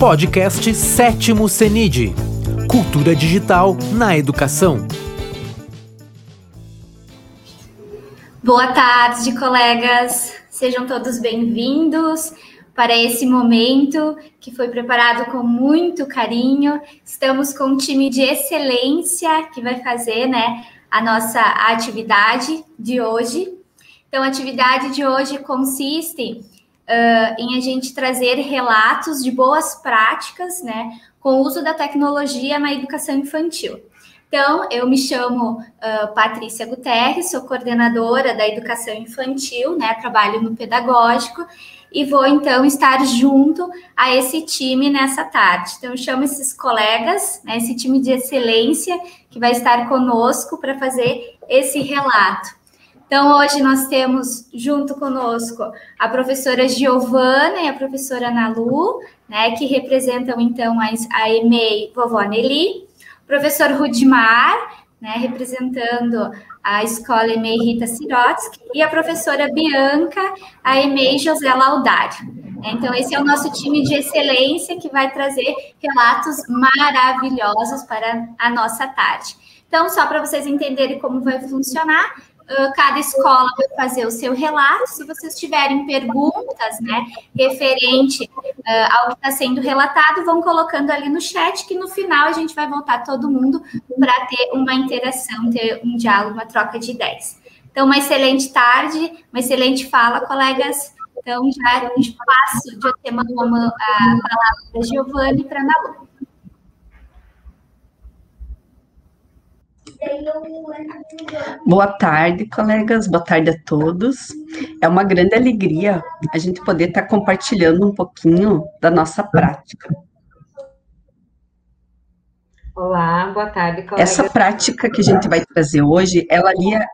Podcast Sétimo CENID Cultura Digital na Educação. Boa tarde, colegas. Sejam todos bem-vindos para esse momento que foi preparado com muito carinho. Estamos com um time de excelência que vai fazer, né, a nossa atividade de hoje. Então, a atividade de hoje consiste uh, em a gente trazer relatos de boas práticas, né, com o uso da tecnologia na educação infantil. Então, eu me chamo uh, Patrícia Guterres, sou coordenadora da educação infantil, né, trabalho no pedagógico, e vou então estar junto a esse time nessa tarde. Então, eu chamo esses colegas, né, esse time de excelência que vai estar conosco para fazer esse relato. Então, hoje nós temos junto conosco a professora Giovana e a professora Nalu, né, que representam então a, a EMEI Vovó Nelly, o professor Rudimar, né, representando a escola EMEI Rita Sirotsky, e a professora Bianca, a EMEI José Laudário. Então, esse é o nosso time de excelência que vai trazer relatos maravilhosos para a nossa tarde. Então, só para vocês entenderem como vai funcionar, cada escola vai fazer o seu relato. Se vocês tiverem perguntas, né, referente uh, ao que está sendo relatado, vão colocando ali no chat, que no final a gente vai voltar todo mundo para ter uma interação, ter um diálogo, uma troca de ideias. Então, uma excelente tarde, uma excelente fala, colegas. Então, já passa de tema a palavra para a Giovanni para a Nalu. Boa tarde, colegas. Boa tarde a todos. É uma grande alegria a gente poder estar compartilhando um pouquinho da nossa prática. Olá, boa tarde, colegas. Essa prática que a gente vai trazer hoje, ela lia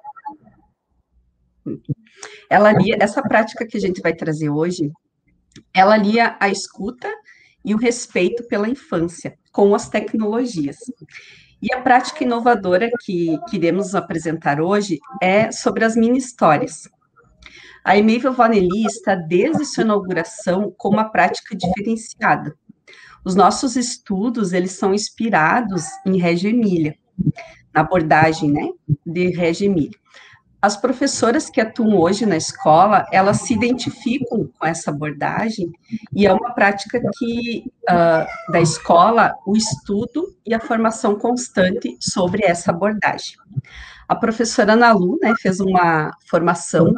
ela lia essa prática que a gente vai trazer hoje, ela lia a escuta e o respeito pela infância com as tecnologias. E a prática inovadora que queremos apresentar hoje é sobre as mini histórias. A Emível Vanelli está desde sua inauguração com uma prática diferenciada. Os nossos estudos, eles são inspirados em Reggio Emília, na abordagem, né, de Reggio Emília as professoras que atuam hoje na escola, elas se identificam com essa abordagem e é uma prática que uh, da escola o estudo e a formação constante sobre essa abordagem. A professora Ana Lu, né, fez uma formação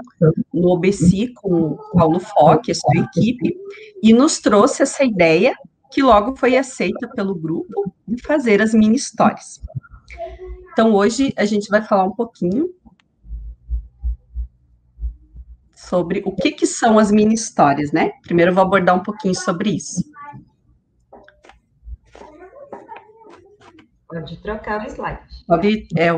no OBC com o Paulo Foque, a sua equipe, e nos trouxe essa ideia que logo foi aceita pelo grupo de fazer as mini histórias. Então, hoje a gente vai falar um pouquinho sobre o que, que são as mini histórias, né? Primeiro eu vou abordar um pouquinho sobre isso. Pode trocar o slide. Pode, é,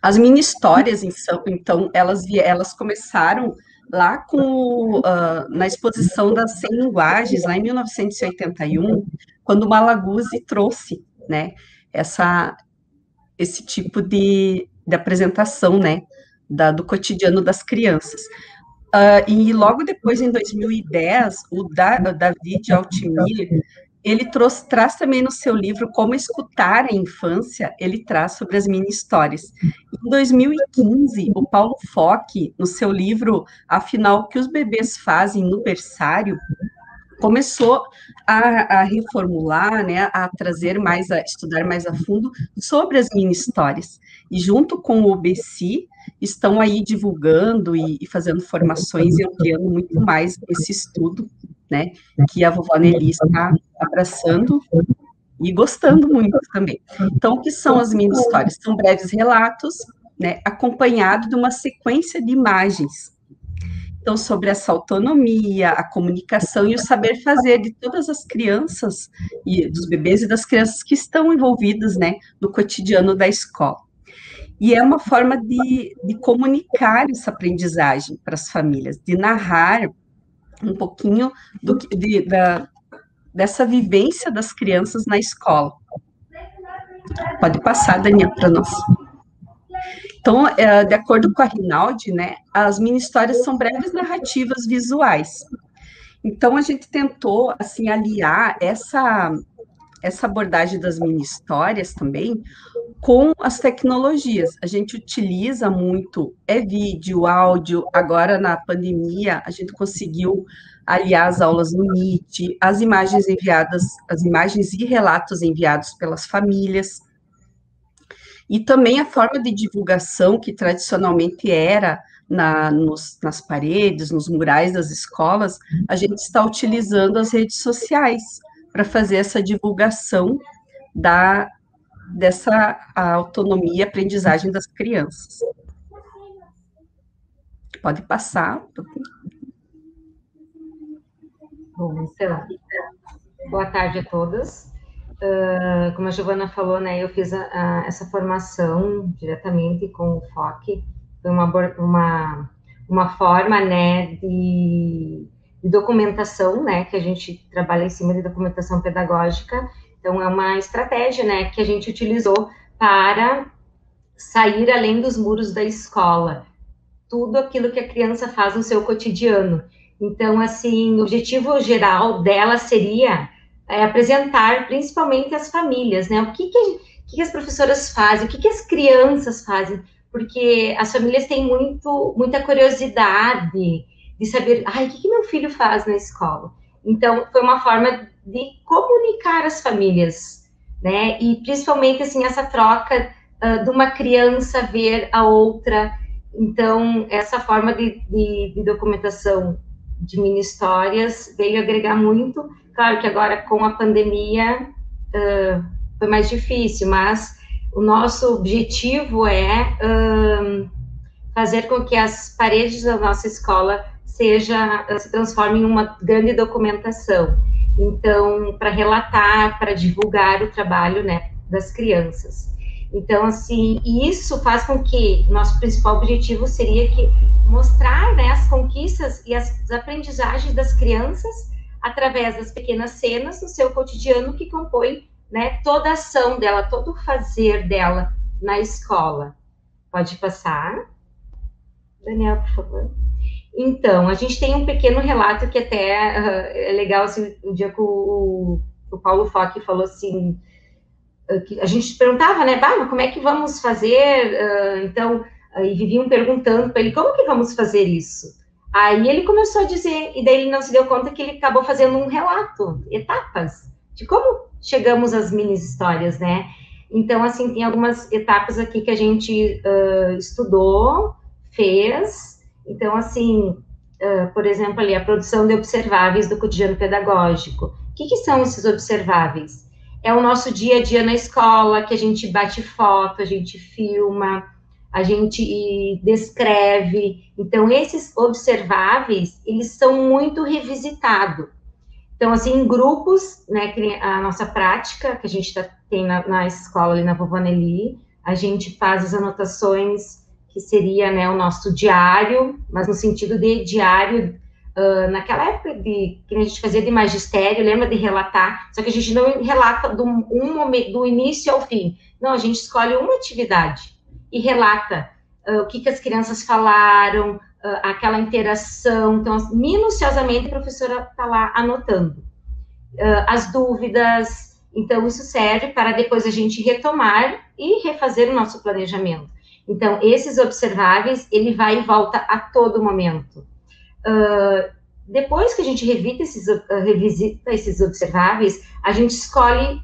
as mini histórias, então, elas, elas começaram lá com, uh, na exposição das 100 linguagens, lá em 1981, quando o Malaguzzi trouxe, né, essa, esse tipo de, de apresentação, né, da, do cotidiano das crianças. Uh, e logo depois, em 2010, o da, David Altimir, ele trouxe, traz também no seu livro Como Escutar a Infância, ele traz sobre as mini-histórias. Em 2015, o Paulo Foque, no seu livro Afinal, o que os bebês fazem no berçário, começou a, a, reformular, né, a trazer mais, a estudar mais a fundo sobre as mini-histórias. E junto com o OBC, estão aí divulgando e, e, fazendo formações e ampliando muito mais esse estudo, né, que a vovó Nelly está abraçando e gostando muito também. Então, o que são as mini histórias? São breves relatos, né, acompanhado de uma sequência de imagens. Então, sobre essa autonomia, a comunicação e o saber fazer de todas as crianças e dos bebês e das crianças que estão envolvidas, né, no cotidiano da escola. E é uma forma de, de comunicar essa aprendizagem para as famílias, de narrar um pouquinho do, de, da, dessa vivência das crianças na escola. Pode passar, Daniel, para nós. Então, é, de acordo com a Rinaldi, né, as mini histórias são breves narrativas visuais. Então a gente tentou assim aliar essa essa abordagem das mini histórias também com as tecnologias. A gente utiliza muito é vídeo, áudio. Agora na pandemia a gente conseguiu aliar as aulas no Meet, as imagens enviadas, as imagens e relatos enviados pelas famílias. E também a forma de divulgação que tradicionalmente era na, nos, nas paredes, nos murais das escolas, a gente está utilizando as redes sociais para fazer essa divulgação da, dessa autonomia e aprendizagem das crianças. Pode passar. Bom, então, boa tarde a todas. Uh, como a Giovana falou, né, eu fiz a, a, essa formação diretamente com o FOC, foi uma, uma, uma forma, né, de, de documentação, né, que a gente trabalha em cima de documentação pedagógica, então é uma estratégia, né, que a gente utilizou para sair além dos muros da escola, tudo aquilo que a criança faz no seu cotidiano. Então, assim, o objetivo geral dela seria é, apresentar principalmente as famílias, né? O que, que, que, as professoras fazem, o que, que as crianças fazem, porque as famílias têm muito, muita curiosidade de saber, ai, o que, que meu filho faz na escola? Então, foi uma forma de comunicar as famílias, né? E principalmente, assim, essa troca uh, de uma criança ver a outra. Então, essa forma de, de, de documentação de mini histórias veio agregar muito, Claro que agora com a pandemia uh, foi mais difícil, mas o nosso objetivo é uh, fazer com que as paredes da nossa escola seja se transformem em uma grande documentação. Então, para relatar, para divulgar o trabalho, né, das crianças. Então, assim, isso faz com que nosso principal objetivo seria que mostrar né, as conquistas e as aprendizagens das crianças através das pequenas cenas do seu cotidiano que compõe né, toda a ação dela, todo o fazer dela na escola. Pode passar. Daniel, por favor. Então, a gente tem um pequeno relato que até uh, é legal, assim, o dia que o, o Paulo Foque falou assim, uh, que a gente perguntava, né, mas como é que vamos fazer? Uh, então, e viviam perguntando para ele, como que vamos fazer isso? Aí ele começou a dizer, e daí ele não se deu conta que ele acabou fazendo um relato, etapas, de como chegamos às mini histórias, né? Então, assim, tem algumas etapas aqui que a gente uh, estudou, fez. Então, assim, uh, por exemplo, ali, a produção de observáveis do cotidiano pedagógico. O que, que são esses observáveis? É o nosso dia a dia na escola, que a gente bate foto, a gente filma, a gente descreve. Então, esses observáveis, eles são muito revisitados. Então, assim, em grupos, né, a nossa prática, que a gente tá, tem na, na, escola ali na Vovanelli, a gente faz as anotações que seria, né, o nosso diário, mas no sentido de diário, uh, naquela época de, que a gente fazia de magistério, lembra de relatar, só que a gente não relata do, um do início ao fim, não, a gente escolhe uma atividade, e relata uh, o que, que as crianças falaram, uh, aquela interação. Então, minuciosamente, a professora está lá anotando uh, as dúvidas. Então, isso serve para depois a gente retomar e refazer o nosso planejamento. Então, esses observáveis, ele vai e volta a todo momento. depois que a gente revita esses, revisita esses observáveis, a gente escolhe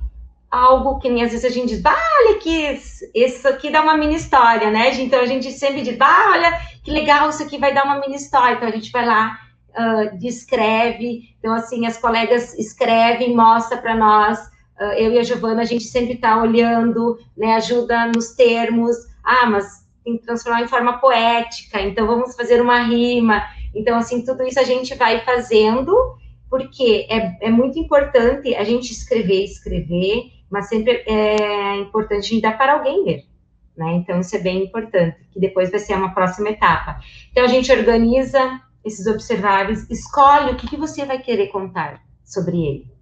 algo que nem às vezes a gente diz, bah, olha que isso aqui dá uma mini história, né? Então a gente sempre diz, bah, olha que legal, isso aqui vai dar uma mini história. Então a gente vai lá, uh, descreve. Então, assim, as colegas escrevem, mostra para nós. Uh, eu e a Giovana, a gente sempre está olhando, né? Ajuda nos termos. Ah, mas tem que transformar em forma poética, então vamos fazer uma rima. Então, assim, tudo isso a gente vai fazendo, porque é, é muito importante a gente escrever, escrever, mas sempre é importante a gente dar para alguém ver. Né? Então, isso é bem importante, que depois vai ser uma próxima etapa. Então, a gente organiza esses observáveis, escolhe o que, que você vai querer contar sobre ele.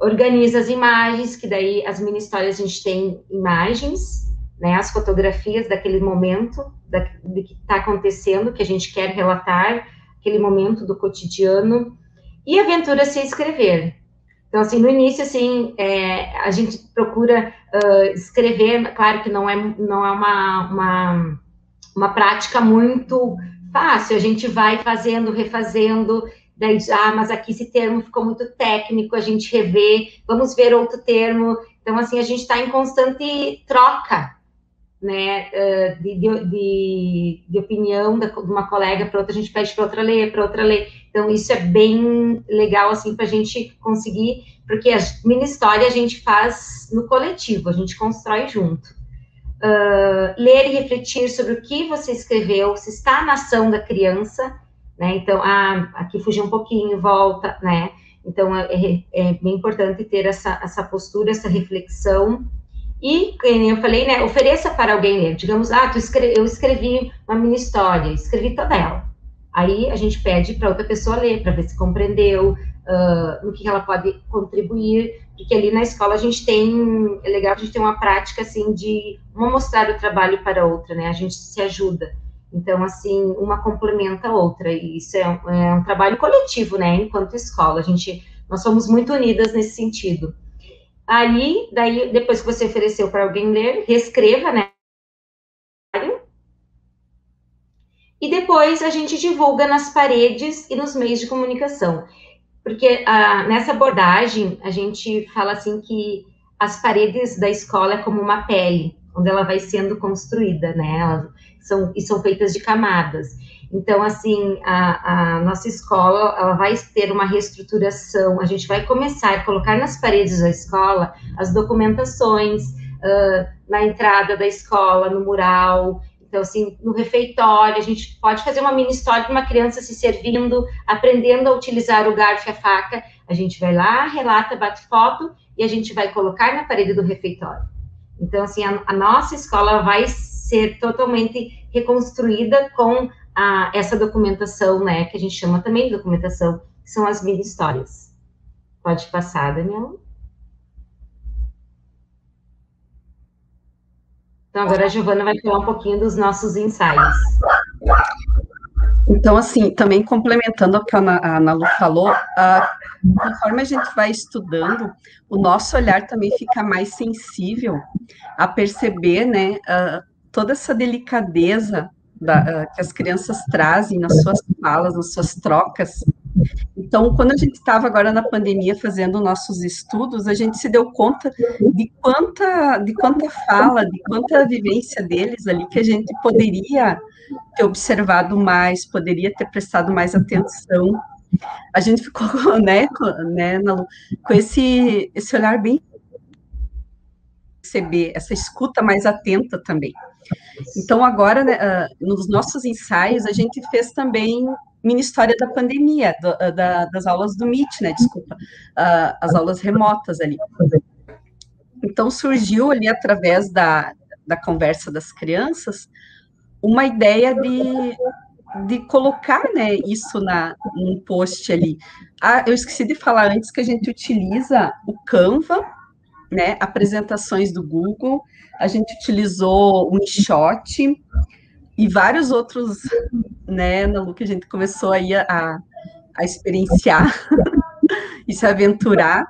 Organiza as imagens, que daí as mini histórias a gente tem imagens, né, as fotografias daquele momento, da, do que está acontecendo, que a gente quer relatar, aquele momento do cotidiano. E aventura-se a escrever. Então, assim, no início, assim, é, a gente procura uh, escrever, claro que não é, não é uma, uma, uma prática muito fácil, a gente vai fazendo, refazendo, daí, ah, mas aqui esse termo ficou muito técnico, a gente revê, vamos ver outro termo. Então, assim, a gente está em constante troca, né, de, de, de opinião de uma colega para outra, a gente pede para outra ler, para outra ler. Então, isso é bem legal, assim, para a gente conseguir, porque a mini história a gente faz no coletivo, a gente constrói junto. Uh, ler e refletir sobre o que você escreveu, se está na ação da criança, né? Então, ah, aqui fugir um pouquinho, volta, né? Então, é, é, é bem importante ter essa, essa postura, essa reflexão. E, eu falei, né, ofereça para alguém ler. Digamos, ah, escreve, eu escrevi uma mini história, escrevi toda ela. Aí a gente pede para outra pessoa ler, para ver se compreendeu, uh, no que ela pode contribuir, porque ali na escola a gente tem, é legal a gente tem uma prática, assim, de uma mostrar o trabalho para outra, né, a gente se ajuda. Então, assim, uma complementa a outra, e isso é um, é um trabalho coletivo, né, enquanto escola, a gente, nós somos muito unidas nesse sentido. Aí, daí, depois que você ofereceu para alguém ler, reescreva, né, e depois a gente divulga nas paredes e nos meios de comunicação. Porque ah, nessa abordagem, a gente fala assim que as paredes da escola é como uma pele, onde ela vai sendo construída, né? Elas são, e são feitas de camadas. Então, assim, a, a, nossa escola, ela vai ter uma reestruturação, a gente vai começar a colocar nas paredes da escola as documentações, uh, na entrada da escola, no mural, então, assim, no refeitório, a gente pode fazer uma mini história de uma criança se servindo, aprendendo a utilizar o garfo e a faca, a gente vai lá, relata, bate foto, e a gente vai colocar na parede do refeitório. Então, assim, a, a nossa escola vai ser totalmente reconstruída com a, essa documentação, né, que a gente chama também de documentação, que são as mini histórias. Pode passar, Daniel. Então, agora a Giovana vai falar um pouquinho dos nossos ensaios. Então, assim, também complementando o que a Ana Lu falou, conforme a gente vai estudando, o nosso olhar também fica mais sensível a perceber, né, toda essa delicadeza da, uh, que as crianças trazem nas suas falas, nas suas trocas. Então, quando a gente estava agora na pandemia fazendo nossos estudos, a gente se deu conta de quanta, de quanta fala, de quanta vivência deles ali que a gente poderia ter observado mais, poderia ter prestado mais atenção. A gente ficou, né, com, né, com esse, esse olhar bem perceber, essa escuta mais atenta também. Então, agora, né, uh, nos nossos ensaios, a gente fez também mini história da pandemia, do, ah, da, das aulas do MIT, né, desculpa, uh, as aulas remotas ali. Então, surgiu ali, através da, da conversa das crianças, uma ideia de, de colocar, né, isso na, num post ali. Ah, eu esqueci de falar antes que a gente utiliza o Canva, né, apresentações do Google, a gente utilizou o InShot e vários outros, né, Nalu, que a gente começou aí a, a experienciar e se aventurar uh,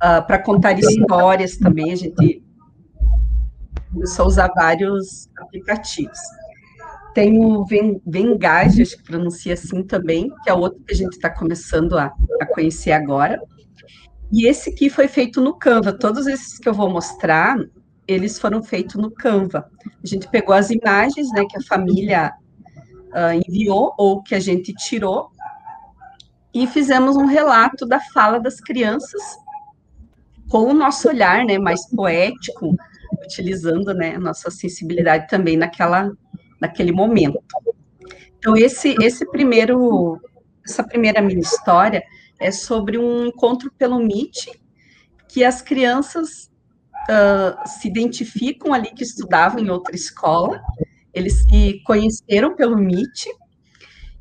ah, para contar histórias também, a gente começou a usar vários aplicativos. Tem o Vengage, acho que pronuncia assim também, que é outro que a gente está começando a, a conhecer agora. E esse aqui foi feito no Canva. Todos esses que eu vou mostrar, eles foram feitos no Canva. A gente pegou as imagens, né, que a família uh, enviou ou que a gente tirou e fizemos um relato da fala das crianças com o nosso olhar, né, mais poético, utilizando, né, a nossa sensibilidade também naquela, naquele momento. Então esse esse primeiro essa primeira mini história é sobre um encontro pelo Meet que as crianças uh, se identificam ali que estudavam em outra escola, eles se conheceram pelo Meet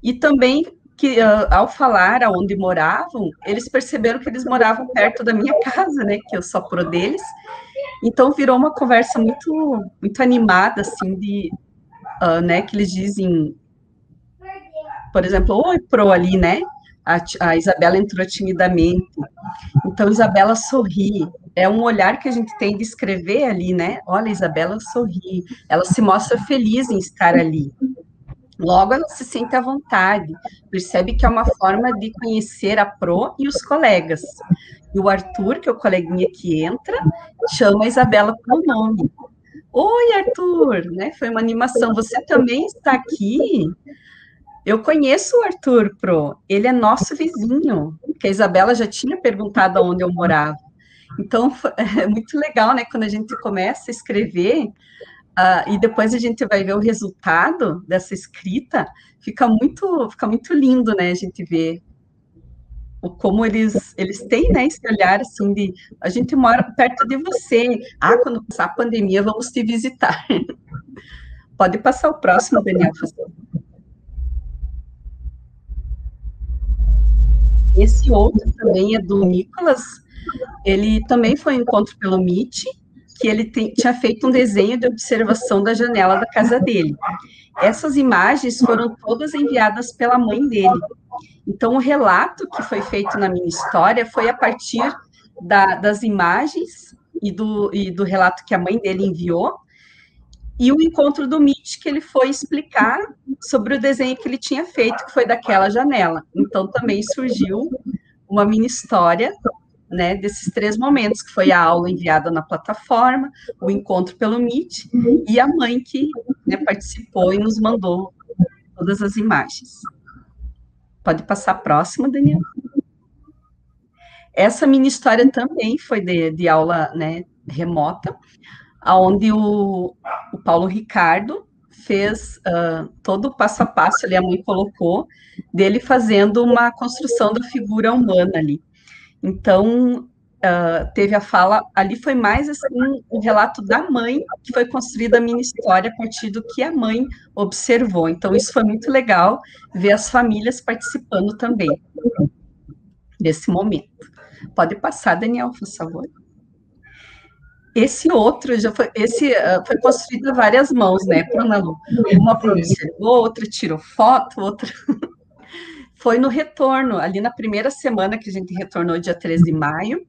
e também que uh, ao falar aonde moravam, eles perceberam que eles moravam perto da minha casa, né, que eu sou pro deles. Então virou uma conversa muito muito animada assim de uh, né, que eles dizem por exemplo, oi pro ali, né? A, a Isabela entrou timidamente. Então, Isabela sorri. É um olhar que a gente tem de escrever ali, né? Olha, Isabela sorri. Ela se mostra feliz em estar ali. Logo, ela se sente à vontade, percebe que é uma forma de conhecer a Pro e os colegas. E o Arthur, que é o coleguinha que entra, chama a Isabela pelo nome. Oi, Arthur, né? Foi uma animação. Você também está aqui? Eu conheço o Arthur Pro, ele é nosso vizinho, que a Isabela já tinha perguntado onde eu morava. Então, é muito legal, né, quando a gente começa a escrever, uh, e depois a gente vai ver o resultado dessa escrita, fica muito, fica muito lindo, né, a gente ver como eles, eles têm, né, esse olhar, assim, de, a gente mora perto de você, ah, quando passar a pandemia, vamos te visitar. Pode passar o próximo, Daniel, por favor. Esse outro também é do Nicolas, ele também foi um encontro pelo MIT, que ele tem, tinha feito um desenho de observação da janela da casa dele. Essas imagens foram todas enviadas pela mãe dele. Então, o relato que foi feito na minha história foi a partir da, das imagens e do, e do relato que a mãe dele enviou, e o encontro do Mitch, que ele foi explicar sobre o desenho que ele tinha feito, que foi daquela janela. Então, também surgiu uma mini história né, desses três momentos, que foi a aula enviada na plataforma, o encontro pelo Meet e a mãe que né, participou e nos mandou todas as imagens. Pode passar a próxima, Daniel. Essa mini história também foi de, de aula né, remota, onde o, o Paulo Ricardo fez uh, todo o passo a passo, ali a mãe colocou, dele fazendo uma construção da figura humana ali. Então, uh, teve a fala, ali foi mais assim, o relato da mãe, que foi construída a minha história a partir do que a mãe observou. Então, isso foi muito legal, ver as famílias participando também desse momento. Pode passar, Daniel, por favor. Esse outro já foi, esse uh, foi construído a várias mãos, né, para Lu. Uma observou, outra tirou foto, outra foi no retorno, ali na primeira semana que a gente retornou, dia 13 de maio.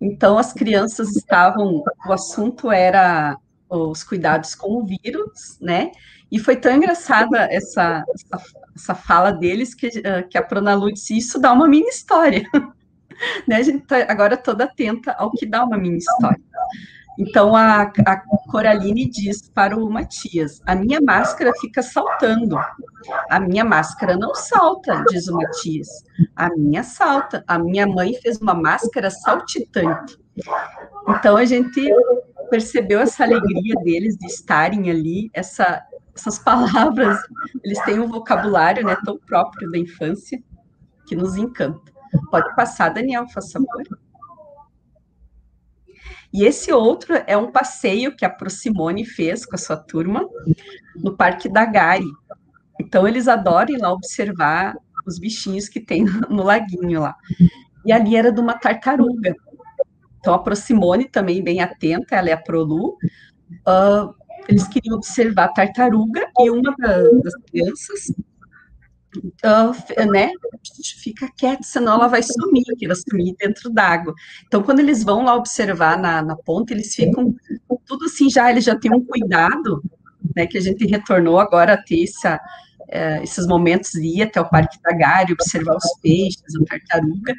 Então, as crianças estavam, o assunto era os cuidados com o vírus, né? E foi tão engraçada essa, essa, essa fala deles que, uh, que a Pronalu disse, isso dá uma mini história. né? A gente está agora toda atenta ao que dá uma mini história. Então a, a Coraline diz para o Matias: a minha máscara fica saltando. A minha máscara não salta, diz o Matias. A minha salta. A minha mãe fez uma máscara saltitante. Então a gente percebeu essa alegria deles de estarem ali, essa, essas palavras, eles têm um vocabulário né, tão próprio da infância que nos encanta. Pode passar, Daniel, por favor. E esse outro é um passeio que a Procimone fez com a sua turma no Parque da Gari. Então, eles adoram ir lá observar os bichinhos que tem no laguinho lá. E ali era de uma tartaruga. Então, a Procimone também bem atenta, ela é a Prolu. Uh, eles queriam observar a tartaruga e uma das crianças uh, né, fica quieta, senão ela vai sumir, que ela sumir dentro d'água. Então, quando eles vão lá observar na, na ponta, eles ficam tudo assim, já eles já têm um cuidado, né, que a gente retornou agora a ter essa, uh, esses momentos de ir até o Parque da Gare, observar os peixes, a tartaruga,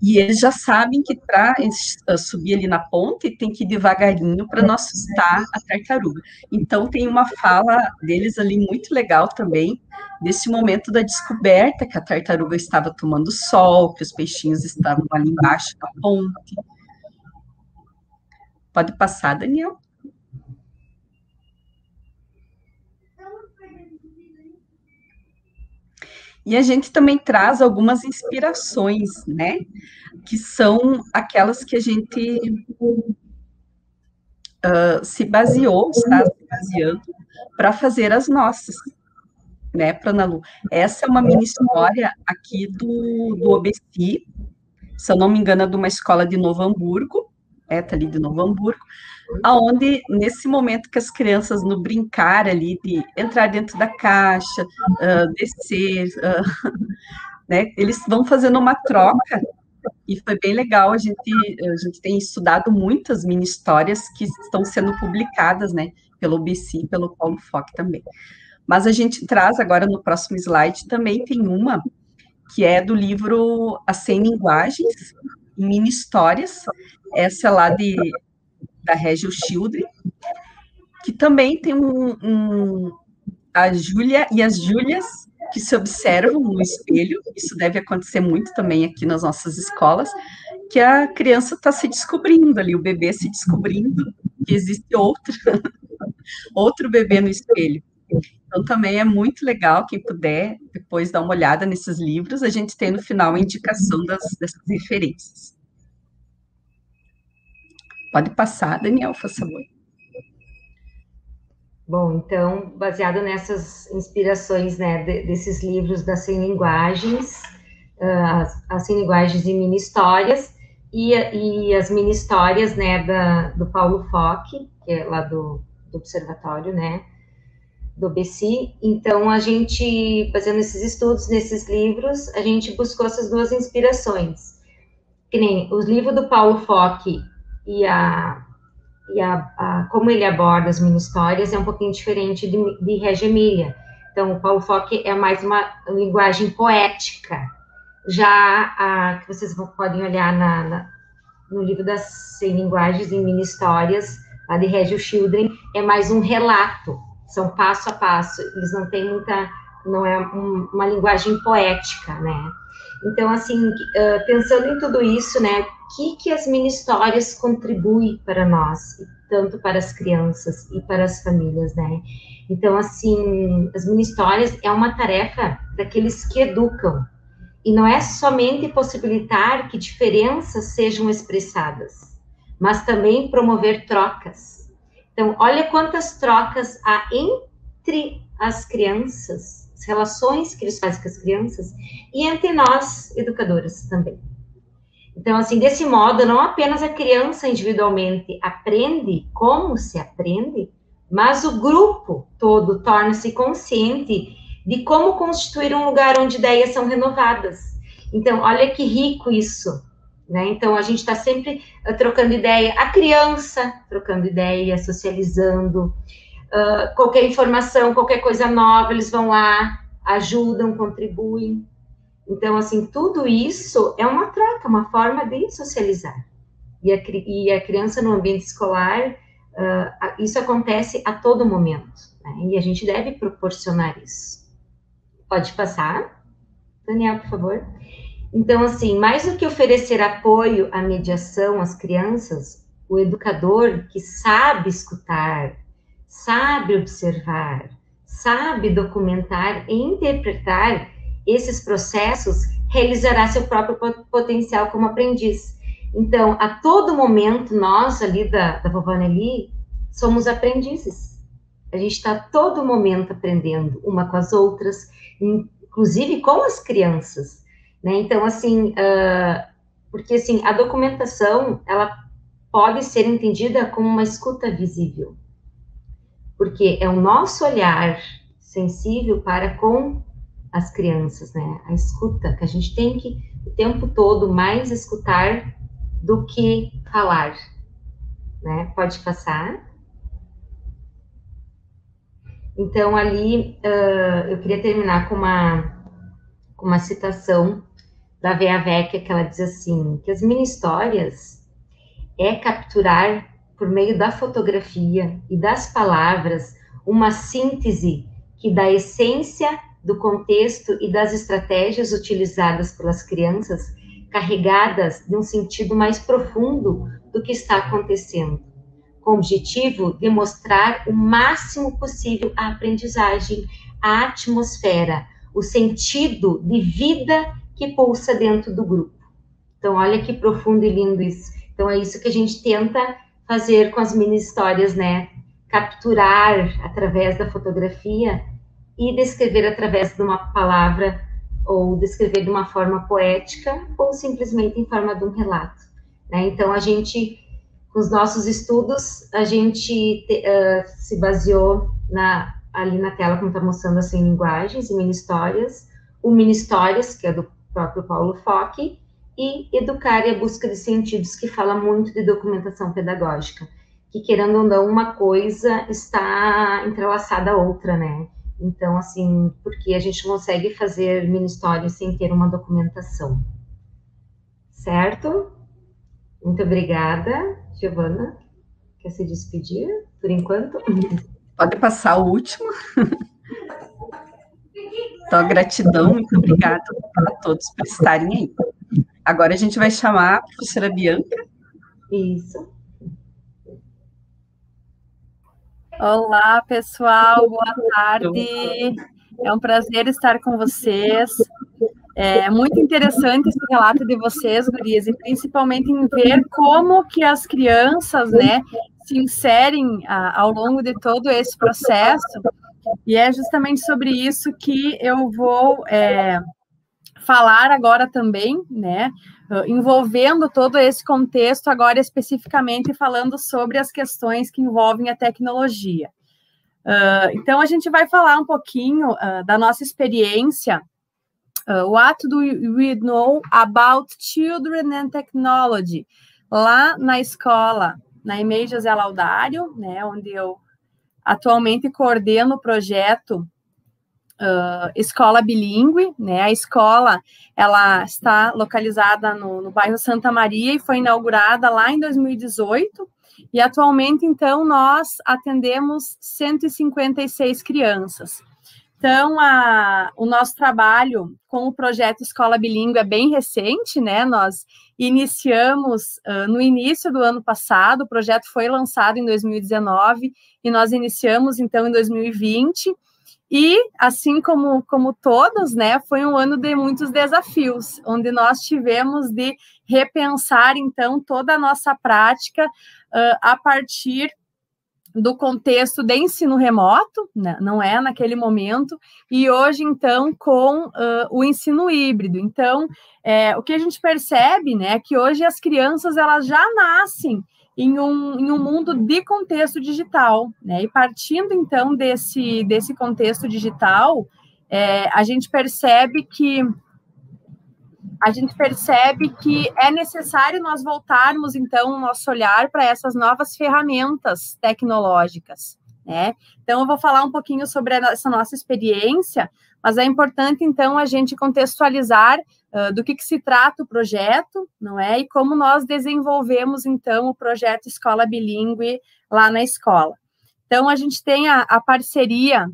e eles já sabem que para uh, subir ali na ponte tem que ir devagarinho para não assustar a tartaruga. Então tem uma fala deles ali muito legal também, desse momento da descoberta que a tartaruga estava tomando sol, que os peixinhos estavam ali embaixo da ponte. Pode passar, Daniel. E a gente também traz algumas inspirações, né? Que são aquelas que a gente uh, se baseou, está se baseando, para fazer as nossas, né, Pranalu? Essa é uma mini história aqui do, do OBC, se eu não me engano, é de uma escola de Novo Hamburgo, é, tá ali de Novo Hamburgo, aonde nesse momento que as crianças no brincar ali de entrar dentro da caixa, uh, descer, uh, né? Eles vão fazendo uma troca e foi bem legal. A gente, a gente tem estudado muitas mini histórias que estão sendo publicadas, né? Pelo BC, pelo Paulo Fock também. Mas a gente traz agora no próximo slide também tem uma que é do livro As 100 Linguagens, mini histórias, essa é lá de, da Regil Children, que também tem um, um a Júlia e as Júlias que se observam no espelho, isso deve acontecer muito também aqui nas nossas escolas, que a criança está se descobrindo ali, o bebê se descobrindo que existe outro, outro bebê no espelho. Então, também é muito legal, quem puder depois dar uma olhada nesses livros, a gente tem no final a indicação das, dessas referências. Pode passar, Daniel, por favor. Bom, então, baseado nessas inspirações, né, desses livros das 100 linguagens, uh, as, as 100 linguagens e mini histórias, e, e as mini histórias, né, da, do Paulo Fock, que é lá do, do Observatório, né, do BC. Então, a gente, fazendo esses estudos nesses livros, a gente buscou essas duas inspirações. Que nem os livros do Paulo Fock e a e a, a, como ele aborda as mini histórias é um pouquinho diferente de, de Regia Emília. Então, o Paulo Fock é mais uma linguagem poética. Já a que vocês podem olhar na, na, no livro das 100 linguagens e mini histórias, lá de Regio Children, é mais um relato são passo a passo, eles não têm muita, não é um, uma linguagem poética, né? Então, assim, pensando em tudo isso, né, que, que as mini-histórias contribuem para nós, tanto para as crianças e para as famílias, né? Então, assim, as mini-histórias é uma tarefa daqueles que educam, e não é somente possibilitar que diferenças sejam expressadas, mas também promover trocas, então, olha quantas trocas há entre as crianças, as relações que eles fazem com as crianças, e entre nós, educadoras também. Então, assim, desse modo, não apenas a criança individualmente aprende como se aprende, mas o grupo todo torna-se consciente de como constituir um lugar onde ideias são renovadas. Então, olha que rico isso, né? Então, a gente está sempre uh, trocando ideia, a criança trocando ideia, socializando, uh, qualquer informação, qualquer coisa nova, eles vão lá, ajudam, contribuem. Então, assim, tudo isso é uma troca, uma forma de socializar. E a, e a criança no ambiente escolar, uh, isso acontece a todo momento, né? e a gente deve proporcionar isso. Pode passar? Daniel, por favor. Então, assim, mais do que oferecer apoio à mediação às crianças, o educador que sabe escutar, sabe observar, sabe documentar e interpretar esses processos, realizará seu próprio potencial como aprendiz. Então, a todo momento, nós ali da, da Vovó Nelly, somos aprendizes. A gente está todo momento aprendendo uma com as outras, inclusive com as crianças. Né? Então, assim, uh, porque assim, a documentação, ela pode ser entendida como uma escuta visível, porque é o nosso olhar sensível para com as crianças, né? A escuta, que a gente tem que o tempo todo mais escutar do que falar, né? Pode passar. Então, ali, uh, eu queria terminar com uma, com uma citação da Vea Vecchia, que ela diz assim, que as mini histórias é capturar por meio da fotografia e das palavras uma síntese que dá essência do contexto e das estratégias utilizadas pelas crianças, carregadas de um sentido mais profundo do que está acontecendo, com o objetivo de mostrar o máximo possível a aprendizagem, a atmosfera, o sentido de vida que pulsa dentro do grupo. Então, olha que profundo e lindo isso. Então, é isso que a gente tenta fazer com as mini histórias, né? Capturar através da fotografia e descrever através de uma palavra ou descrever de uma forma poética ou simplesmente em forma de um relato. Né? Então, a gente, com os nossos estudos, a gente te, uh, se baseou na, ali na tela, como está mostrando, assim, linguagens e mini histórias, o mini histórias, que é do próprio Paulo Foque, e Educar e a Busca de Sentidos, que fala muito de documentação pedagógica, que querendo ou não, uma coisa está entrelaçada à outra, né? Então, assim, porque a gente consegue fazer mini histórias sem ter uma documentação. Certo? Muito obrigada, Giovana. Quer se despedir por enquanto? Pode passar o último. Então, gratidão, muito obrigada a todos por estarem aí. Agora a gente vai chamar a professora Bianca. Isso. Olá, pessoal, boa tarde. É um prazer estar com vocês. É muito interessante esse relato de vocês, gurias, e principalmente em ver como que as crianças, né, se inserem a, ao longo de todo esse processo. E é justamente sobre isso que eu vou é, falar agora também, né, envolvendo todo esse contexto, agora especificamente falando sobre as questões que envolvem a tecnologia. Uh, então, a gente vai falar um pouquinho uh, da nossa experiência. Uh, what do we know about children and technology? Lá na escola, na EMEI José Laudário, né, onde eu atualmente coordeno o projeto uh, escola bilíngue, né? A escola ela está localizada no, no bairro Santa Maria e foi inaugurada lá em 2018. E atualmente, então, nós atendemos 156 crianças. Então, a, o nosso trabalho com o projeto Escola Bilíngue é bem recente, né? Nós iniciamos uh, no início do ano passado, o projeto foi lançado em 2019 e nós iniciamos, então, em 2020. E, assim como, como todos, né, foi um ano de muitos desafios, onde nós tivemos de repensar, então, toda a nossa prática uh, a partir do contexto de ensino remoto, né, não é naquele momento, e hoje, então, com uh, o ensino híbrido. Então, é, o que a gente percebe, né, é que hoje as crianças, elas já nascem em um, em um mundo de contexto digital, né? E partindo então desse, desse contexto digital, é, a gente percebe que a gente percebe que é necessário nós voltarmos então o nosso olhar para essas novas ferramentas tecnológicas, né? Então eu vou falar um pouquinho sobre essa nossa experiência, mas é importante então a gente contextualizar uh, do que, que, se trata o projeto, não é? E como nós desenvolvemos então o projeto Escola Bilingue lá na escola. Então a gente tem a, a parceria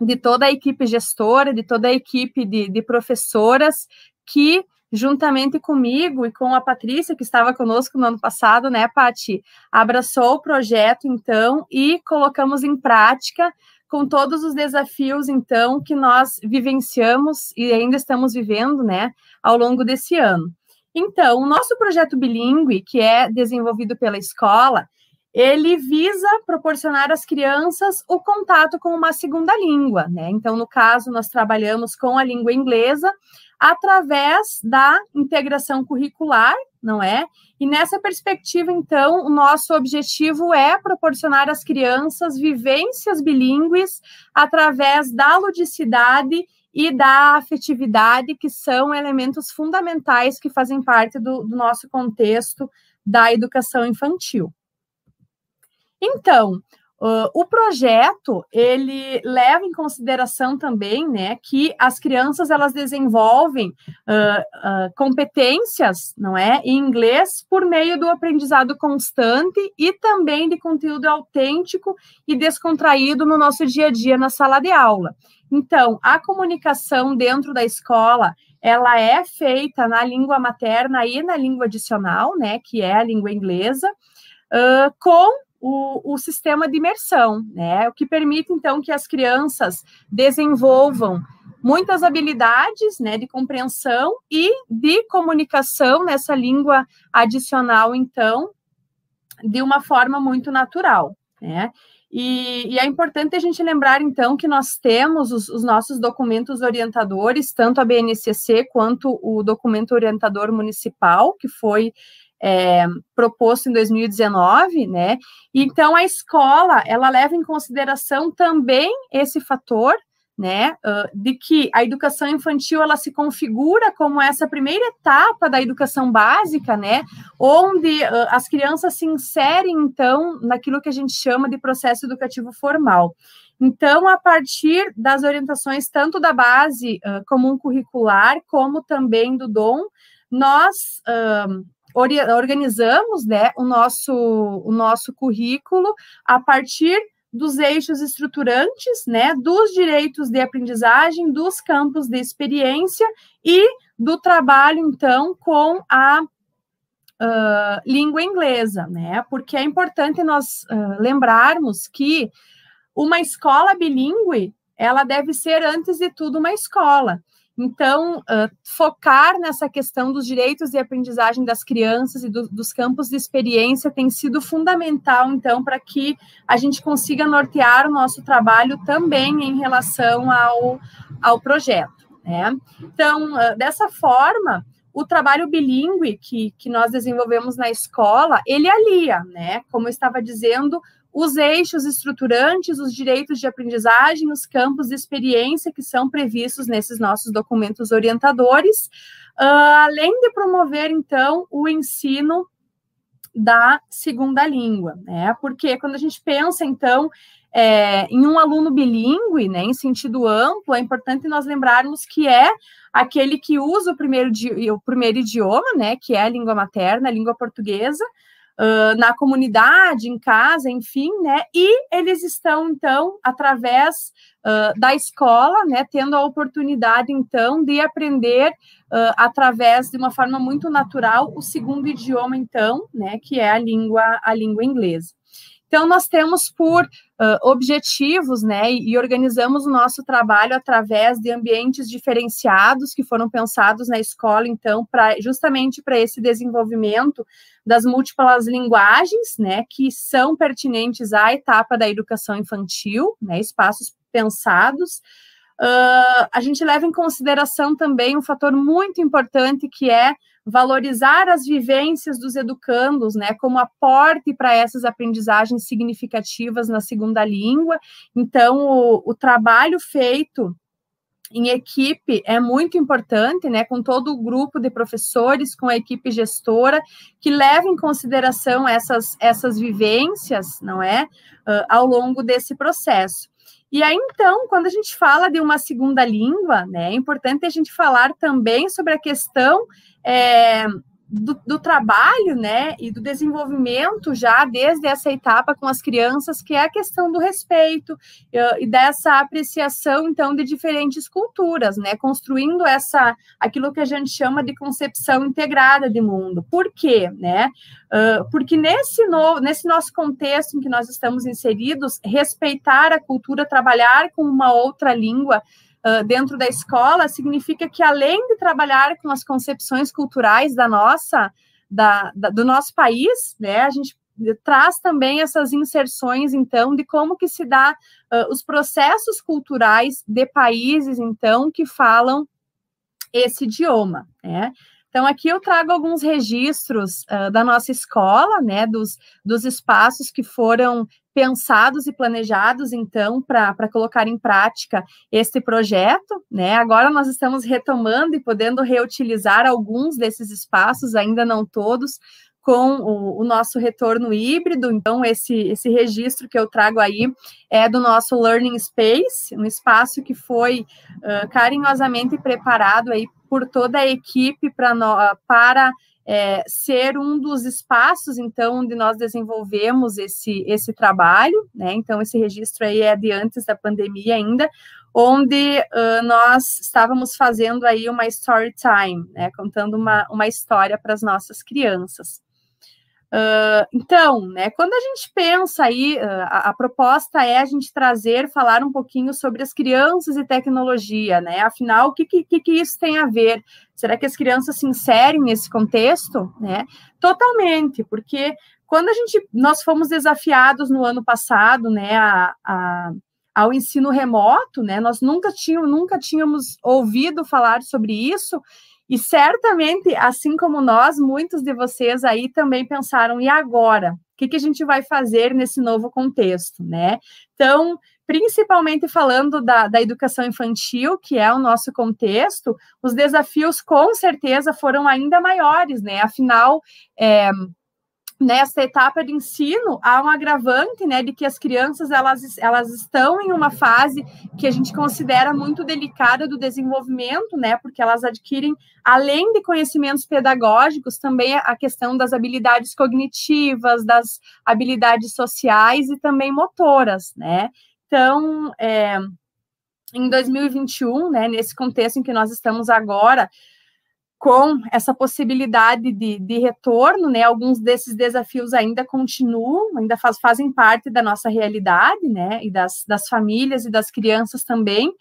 de toda a equipe gestora, de toda a equipe de, de professoras que juntamente comigo e com a Patrícia, que estava conosco no ano passado, né, Pati, abraçou o projeto, então, e colocamos em prática com todos os desafios, então, que nós vivenciamos e ainda estamos vivendo, né, ao longo desse ano. Então, o nosso projeto bilíngue, que é desenvolvido pela escola, ele visa proporcionar às crianças o contato com uma segunda língua, né? Então, no caso, nós trabalhamos com a língua inglesa através da integração curricular, não é? E nessa perspectiva, então, o nosso objetivo é proporcionar às crianças vivências bilíngues através da ludicidade e da afetividade, que são elementos fundamentais que fazem parte do, do nosso contexto da educação infantil. Então, Uh, o projeto ele leva em consideração também, né, que as crianças elas desenvolvem uh, uh, competências, não é, em inglês por meio do aprendizado constante e também de conteúdo autêntico e descontraído no nosso dia a dia na sala de aula. Então, a comunicação dentro da escola ela é feita na língua materna e na língua adicional, né, que é a língua inglesa, com o, o, sistema de imersão, né? O que permite, então, que as crianças desenvolvam muitas habilidades né, de compreensão e de comunicação nessa língua adicional, então, de uma forma muito natural, né? E, e, é importante a gente lembrar, então, que nós temos os, os, nossos documentos orientadores, tanto a BNCC quanto o documento orientador municipal, que foi é, proposto em 2019, né? Então a escola ela leva em consideração também esse fator, né, de que a educação infantil ela se configura como essa primeira etapa da educação básica, né, onde as crianças se inserem então naquilo que a gente chama de processo educativo formal. Então, a partir das orientações tanto da base uh, comum curricular, como também do DOM, nós uh, organizamos né, o, nosso, o nosso currículo a partir dos eixos estruturantes, né, dos direitos de aprendizagem, dos campos de experiência e do trabalho, então, com a uh, língua inglesa, né, porque é importante nós uh, lembrarmos que uma escola bilíngue, ela deve ser, antes de tudo, uma escola. Então, uh, focar nessa questão dos direitos de aprendizagem das crianças e do, dos campos de experiência tem sido fundamental, então, para que a gente consiga nortear o nosso trabalho também em relação ao, ao projeto. Né? Então, uh, dessa forma, o trabalho bilíngue que, que nós desenvolvemos na escola, ele alia, né? Como eu estava dizendo, os eixos estruturantes, os direitos de aprendizagem, os campos de experiência que são previstos nesses nossos documentos orientadores, uh, além de promover, então, o ensino da segunda língua, né? Porque quando a gente pensa, então, é, em um aluno bilíngue, né, em sentido amplo, é importante nós lembrarmos que é aquele que usa o primeiro, o primeiro idioma, né, que é a língua materna, a língua portuguesa, uh, na comunidade, em casa, enfim, né? E eles estão, então, através uh, da escola, né, tendo a oportunidade, então, de aprender uh, através de uma forma muito natural o segundo idioma, então, né, que é a língua, a língua inglesa. Então, nós temos por uh, objetivos, né, e organizamos o nosso trabalho através de ambientes diferenciados que foram pensados na escola, então, para justamente para esse desenvolvimento das múltiplas linguagens, né, que são pertinentes à etapa da educação infantil, né, espaços pensados. Uh, a gente leva em consideração também um fator muito importante que é valorizar as vivências dos educandos, né, como aporte para essas aprendizagens significativas na segunda língua. Então, o, o trabalho feito em equipe é muito importante, né, com todo o grupo de professores, com a equipe gestora, que leva em consideração essas, essas vivências, não é, uh, ao longo desse processo. E aí, então, quando a gente fala de uma segunda língua, né, é importante a gente falar também sobre a questão é, do, do, trabalho, né, e do desenvolvimento já desde essa etapa com as crianças, que é a questão do respeito uh, e dessa apreciação, então, de diferentes culturas, né, construindo essa, aquilo que a gente chama de concepção integrada de mundo. Por quê, né? Uh, porque nesse, no, nesse nosso contexto em que nós estamos inseridos, respeitar a cultura, trabalhar com uma outra língua, dentro da escola significa que, além de trabalhar com as concepções culturais da nossa, da, da, do nosso país, né, a gente traz também essas inserções, então, de como que se dá uh, os processos culturais de países, então, que falam esse idioma, né? Então, aqui eu trago alguns registros uh, da nossa escola, né, dos, dos espaços que foram pensados e planejados, então, para colocar em prática este projeto, né? Agora nós estamos retomando e podendo reutilizar alguns desses espaços, ainda não todos, com o, o, nosso retorno híbrido. Então, esse, esse registro que eu trago aí é do nosso Learning Space, um espaço que foi uh, carinhosamente preparado aí por toda a equipe pra no, para é, ser um dos espaços, então, onde nós desenvolvemos esse, esse trabalho, né? Então, esse registro aí é de antes da pandemia ainda, onde uh, nós estávamos fazendo aí uma story time, né? Contando uma, uma história para as nossas crianças. Uh, então, né, quando a gente pensa aí, uh, a, a, proposta é a gente trazer, falar um pouquinho sobre as crianças e tecnologia, né? Afinal, o que, que, que isso tem a ver? Será que as crianças se inserem nesse contexto? Né? Totalmente, porque quando a gente, nós fomos desafiados no ano passado, né, a, a ao ensino remoto, né? Nós nunca tínhamos, nunca tínhamos ouvido falar sobre isso, e certamente, assim como nós, muitos de vocês aí também pensaram, e agora? O que, que a gente vai fazer nesse novo contexto, né? Então, principalmente falando da, da educação infantil, que é o nosso contexto, os desafios com certeza foram ainda maiores, né? Afinal, é, nesta etapa de ensino há um agravante, né, de que as crianças elas, elas estão em uma fase que a gente considera muito delicada do desenvolvimento, né, porque elas adquirem além de conhecimentos pedagógicos também a questão das habilidades cognitivas, das habilidades sociais e também motoras, né. Então, é, em 2021, né, nesse contexto em que nós estamos agora, com essa possibilidade de, de, retorno, né? Alguns desses desafios ainda continuam, ainda faz, fazem parte da nossa realidade, né? E das, das famílias e das crianças também.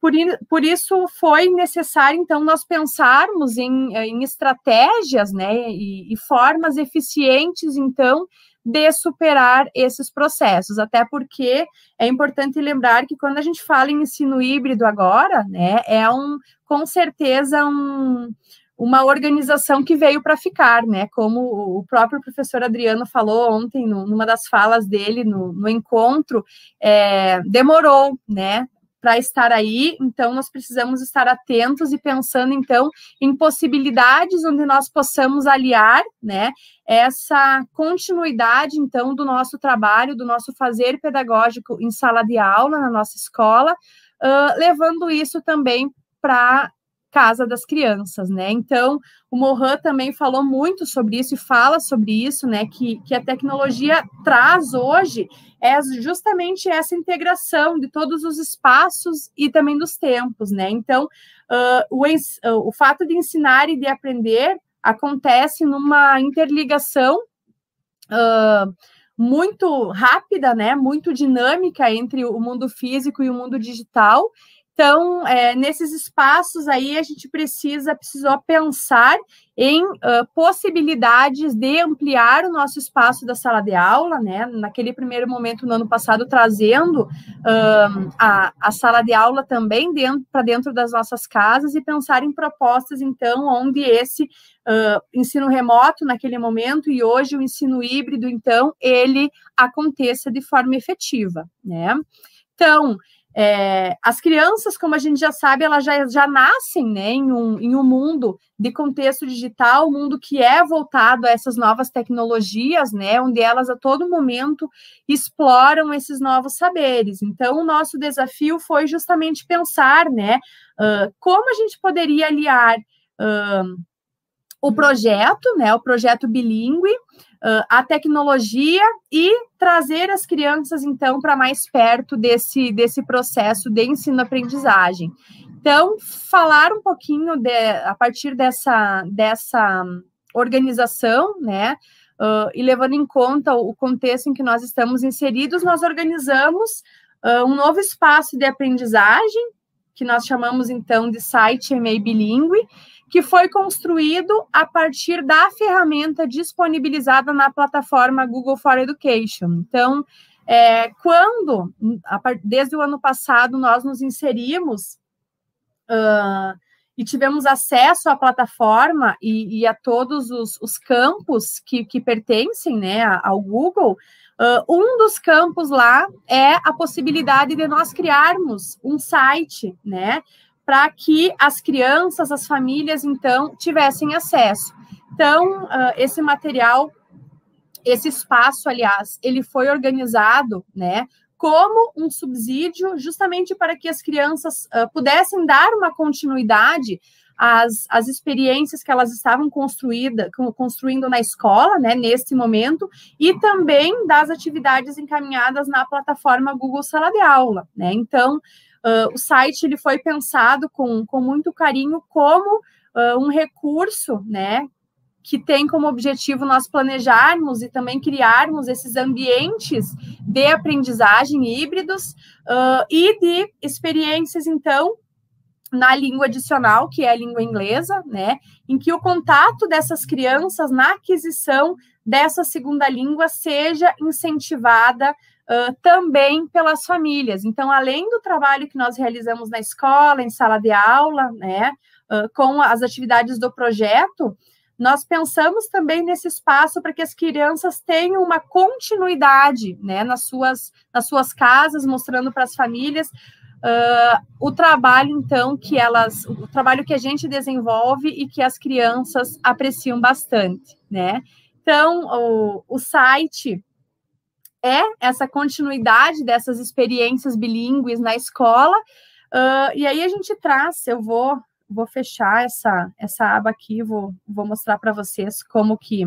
Por, por isso foi necessário, então, nós pensarmos em, em estratégias, né? E, e formas eficientes, então, de superar esses processos, até porque é importante lembrar que quando a gente fala em ensino híbrido agora, né, é um com certeza um, uma organização que veio para ficar, né? Como o próprio professor Adriano falou ontem, numa das falas dele no, no encontro, é, demorou, né? Para estar aí, então nós precisamos estar atentos e pensando então em possibilidades onde nós possamos aliar, né, essa continuidade então do nosso trabalho, do nosso fazer pedagógico em sala de aula na nossa escola, uh, levando isso também para casa das crianças, né? Então, o Mohan também falou muito sobre isso e fala sobre isso, né? Que, que a tecnologia traz hoje é justamente essa integração de todos os espaços e também dos tempos, né? Então, uh, o, uh, o fato de ensinar e de aprender acontece numa interligação uh, muito rápida, né? Muito dinâmica entre o mundo físico e o mundo digital então, é, nesses espaços aí, a gente precisa, precisou pensar em uh, possibilidades de ampliar o nosso espaço da sala de aula, né? Naquele primeiro momento, no ano passado, trazendo uh, a, a sala de aula também dentro, para dentro das nossas casas e pensar em propostas, então, onde esse uh, ensino remoto naquele momento e hoje o ensino híbrido, então, ele aconteça de forma efetiva, né? Então, é, as crianças, como a gente já sabe, elas já, já nascem né, em, um, em um mundo de contexto digital, um mundo que é voltado a essas novas tecnologias, né, onde elas a todo momento exploram esses novos saberes. Então, o nosso desafio foi justamente pensar né, uh, como a gente poderia aliar. Uh, o projeto, né, o projeto bilíngue, uh, a tecnologia e trazer as crianças, então, para mais perto desse, desse processo de ensino-aprendizagem. Então, falar um pouquinho de, a partir dessa, dessa organização, né, uh, e levando em conta o contexto em que nós estamos inseridos, nós organizamos uh, um novo espaço de aprendizagem, que nós chamamos, então, de site EMEI bilíngue, que foi construído a partir da ferramenta disponibilizada na plataforma Google for Education. Então, é, quando, desde o ano passado, nós nos inserimos uh, e tivemos acesso à plataforma e, e a todos os, os campos que, que, pertencem né, ao Google, uh, um dos campos lá é a possibilidade de nós criarmos um site, né? Para que as crianças, as famílias, então, tivessem acesso. Então, uh, esse material, esse espaço, aliás, ele foi organizado, né, como um subsídio, justamente para que as crianças uh, pudessem dar uma continuidade às, às experiências que elas estavam construída, construindo na escola, né, nesse momento, e também das atividades encaminhadas na plataforma Google Sala de Aula, né? Então, Uh, o site ele foi pensado com, com muito carinho como uh, um recurso, né, que tem como objetivo nós planejarmos e também criarmos esses ambientes de aprendizagem híbridos uh, e de experiências, então, na língua adicional, que é a língua inglesa, né, em que o contato dessas crianças na aquisição dessa segunda língua seja incentivada uh, também pelas famílias. Então, além do trabalho que nós realizamos na escola, em sala de aula, né, uh, com as atividades do projeto, nós pensamos também nesse espaço para que as crianças tenham uma continuidade né, nas, suas, nas suas casas, mostrando para as famílias uh, o trabalho, então, que elas, o trabalho que a gente desenvolve e que as crianças apreciam bastante, né? Então, o, o site é essa continuidade dessas experiências bilíngues na escola, uh, e aí a gente traz, eu vou vou fechar essa, essa aba aqui, vou, vou mostrar para vocês como que,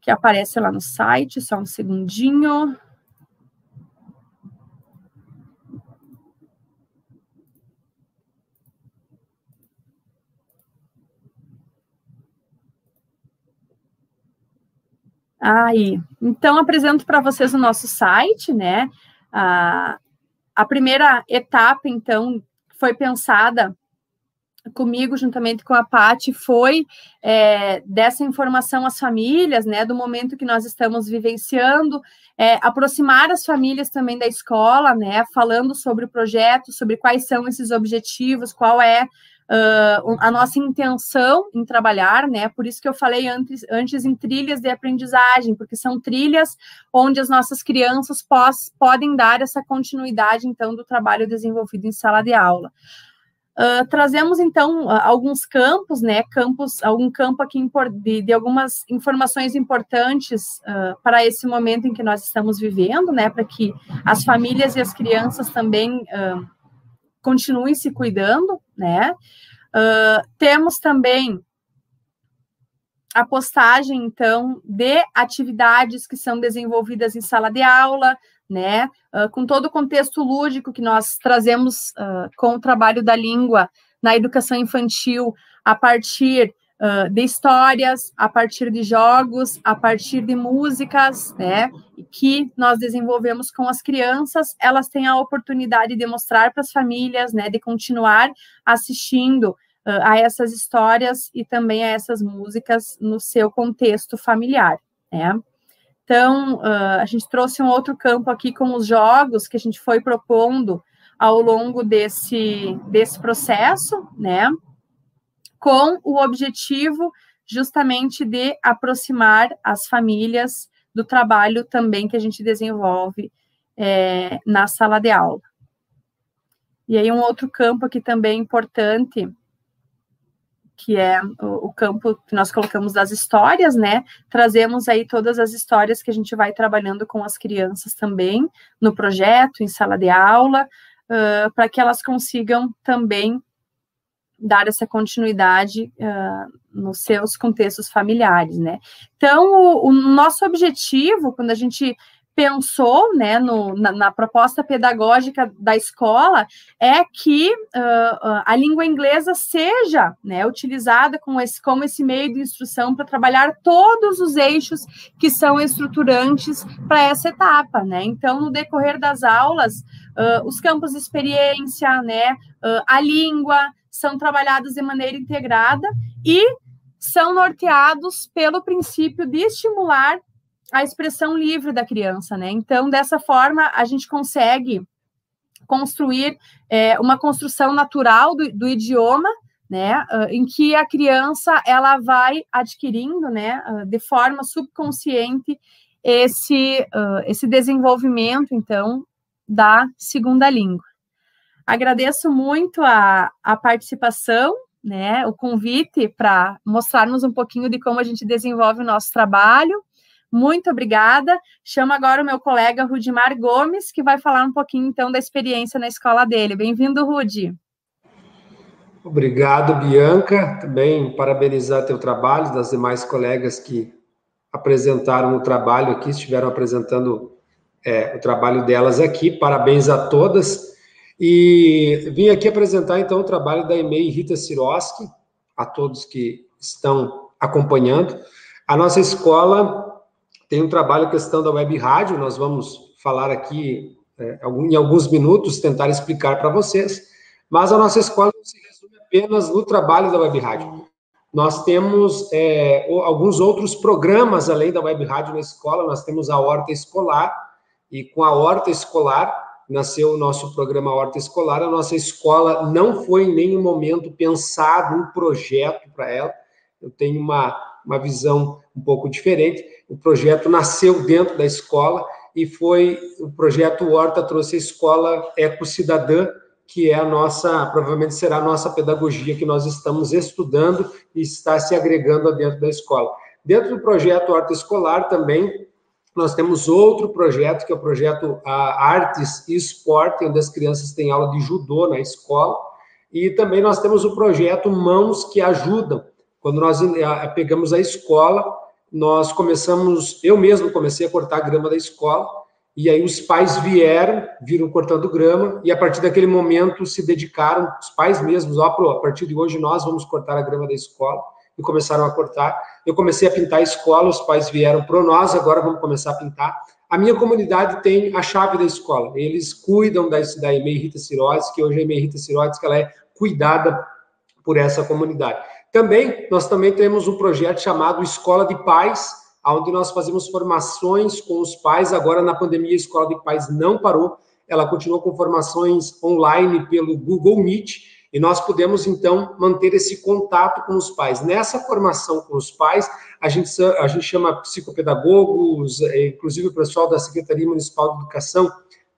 que aparece lá no site, só um segundinho. Aí, então apresento para vocês o nosso site, né? A, a primeira etapa, então, foi pensada comigo, juntamente com a Pati, foi é, dessa informação às famílias, né, do momento que nós estamos vivenciando, é, aproximar as famílias também da escola, né, falando sobre o projeto, sobre quais são esses objetivos, qual é uh, a nossa intenção em trabalhar, né? Por isso que eu falei antes, antes em trilhas de aprendizagem, porque são trilhas onde as nossas crianças pós, podem dar essa continuidade, então, do trabalho desenvolvido em sala de aula. Uh, trazemos então uh, alguns campos, né? Campos, algum campo aqui de, de algumas informações importantes uh, para esse momento em que nós estamos vivendo, né? Para que as famílias e as crianças também continuem se cuidando, né? Uh, temos também a postagem, então, de atividades que são desenvolvidas em sala de aula, né? Uh, com todo o contexto lúdico que nós trazemos uh, com o trabalho da língua na educação infantil a partir de histórias, a partir de jogos, a partir de músicas, né, que nós desenvolvemos com as crianças, elas têm a oportunidade de mostrar para as famílias, né, de continuar assistindo uh, a essas histórias e também a essas músicas no seu contexto familiar, né. Então, uh, a gente trouxe um outro campo aqui com os jogos que a gente foi propondo ao longo desse, desse processo, né? Com o objetivo justamente de aproximar as famílias do trabalho também que a gente desenvolve é, na sala de aula. E aí um outro campo aqui também importante, que é o, o, campo que nós colocamos das histórias, né? Trazemos aí todas as histórias que a gente vai trabalhando com as crianças também no projeto, em sala de aula, uh, para que elas consigam também dar essa continuidade uh, nos seus contextos familiares, né? Então, o, o, nosso objetivo, quando a gente pensou, né, no, na, na, proposta pedagógica da escola, é que uh, a língua inglesa seja, né, utilizada como esse, como esse meio de instrução para trabalhar todos os eixos que são estruturantes para essa etapa, né? Então, no decorrer das aulas, uh, os campos de experiência, né, a língua, são trabalhados de maneira integrada e são norteados pelo princípio de estimular a expressão livre da criança, né? Então, dessa forma, a gente consegue construir é, uma construção natural do, do idioma, né? Uh, em que a criança ela vai adquirindo, né? Uh, de forma subconsciente esse uh, esse desenvolvimento, então, da segunda língua. Agradeço muito a, a participação, né, o convite para mostrarmos um pouquinho de como a gente desenvolve o nosso trabalho. Muito obrigada. Chamo agora o meu colega Rudimar Gomes, que vai falar um pouquinho, então, da experiência na escola dele. Bem-vindo, Rudi. Obrigado, Bianca. Também parabenizar teu trabalho, das demais colegas que apresentaram o trabalho aqui, estiveram apresentando é, o trabalho delas aqui. Parabéns a todas. E vim aqui apresentar, então, o trabalho da EMEI Rita Siroski, a todos que estão acompanhando. A nossa escola tem um trabalho questão da web rádio, nós vamos falar aqui é, em alguns minutos, tentar explicar para vocês, mas a nossa escola não se resume apenas no trabalho da web rádio. Nós temos é, alguns outros programas além da web rádio na escola, nós temos a horta escolar, e com a horta escolar nasceu o nosso programa Horta Escolar. A nossa escola não foi em nenhum momento pensado um projeto para ela. Eu tenho uma, uma visão um pouco diferente. O projeto nasceu dentro da escola e foi o projeto Horta trouxe a escola Eco Cidadã, que é a nossa, provavelmente será a nossa pedagogia que nós estamos estudando e está se agregando dentro da escola. Dentro do projeto Horta Escolar também nós temos outro projeto, que é o projeto Artes e Esporte, onde as crianças têm aula de judô na escola. E também nós temos o projeto Mãos que Ajudam. Quando nós pegamos a escola, nós começamos, eu mesmo comecei a cortar a grama da escola, e aí os pais vieram, viram cortando grama, e a partir daquele momento se dedicaram, os pais mesmos, ó, a partir de hoje nós vamos cortar a grama da escola e começaram a cortar. Eu comecei a pintar a escola, os pais vieram para nós, agora vamos começar a pintar. A minha comunidade tem a chave da escola. Eles cuidam da, da EMEI Rita Sirotes, que hoje a EMEI Rita Sirotes, que ela é cuidada por essa comunidade. Também, nós também temos um projeto chamado Escola de Pais, onde nós fazemos formações com os pais. Agora, na pandemia, a Escola de Pais não parou, ela continua com formações online pelo Google Meet, e nós podemos, então, manter esse contato com os pais. Nessa formação com os pais, a gente, a gente chama psicopedagogos, é, inclusive o pessoal da Secretaria Municipal de Educação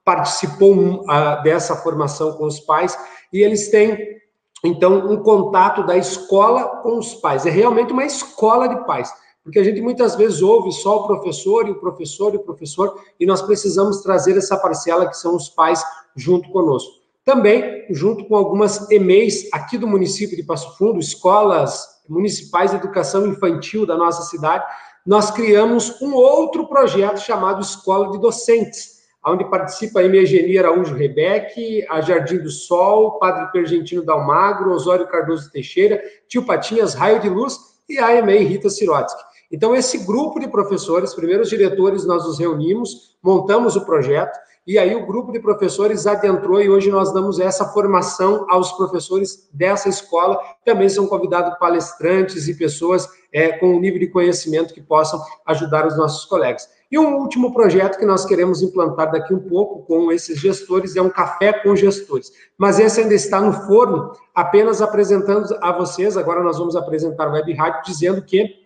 participou uh, dessa formação com os pais, e eles têm, então, um contato da escola com os pais. É realmente uma escola de pais porque a gente muitas vezes ouve só o professor e o professor e o professor, e nós precisamos trazer essa parcela que são os pais junto conosco. Também, junto com algumas EMEIs aqui do município de Passo Fundo, escolas municipais de educação infantil da nossa cidade, nós criamos um outro projeto chamado Escola de Docentes, onde participa a Emegenia Araújo Rebeque, a Jardim do Sol, Padre Pergentino Dalmagro, Osório Cardoso Teixeira, Tio Patinhas, Raio de Luz e a EMEI Rita Sirotsky. Então, esse grupo de professores, primeiros diretores, nós nos reunimos, montamos o projeto, e aí o grupo de professores adentrou e hoje nós damos essa formação aos professores dessa escola. Também são convidados palestrantes e pessoas é, com um nível de conhecimento que possam ajudar os nossos colegas. E um último projeto que nós queremos implantar daqui um pouco com esses gestores é um café com gestores. Mas esse ainda está no forno, apenas apresentando a vocês. Agora nós vamos apresentar o Web Rádio dizendo que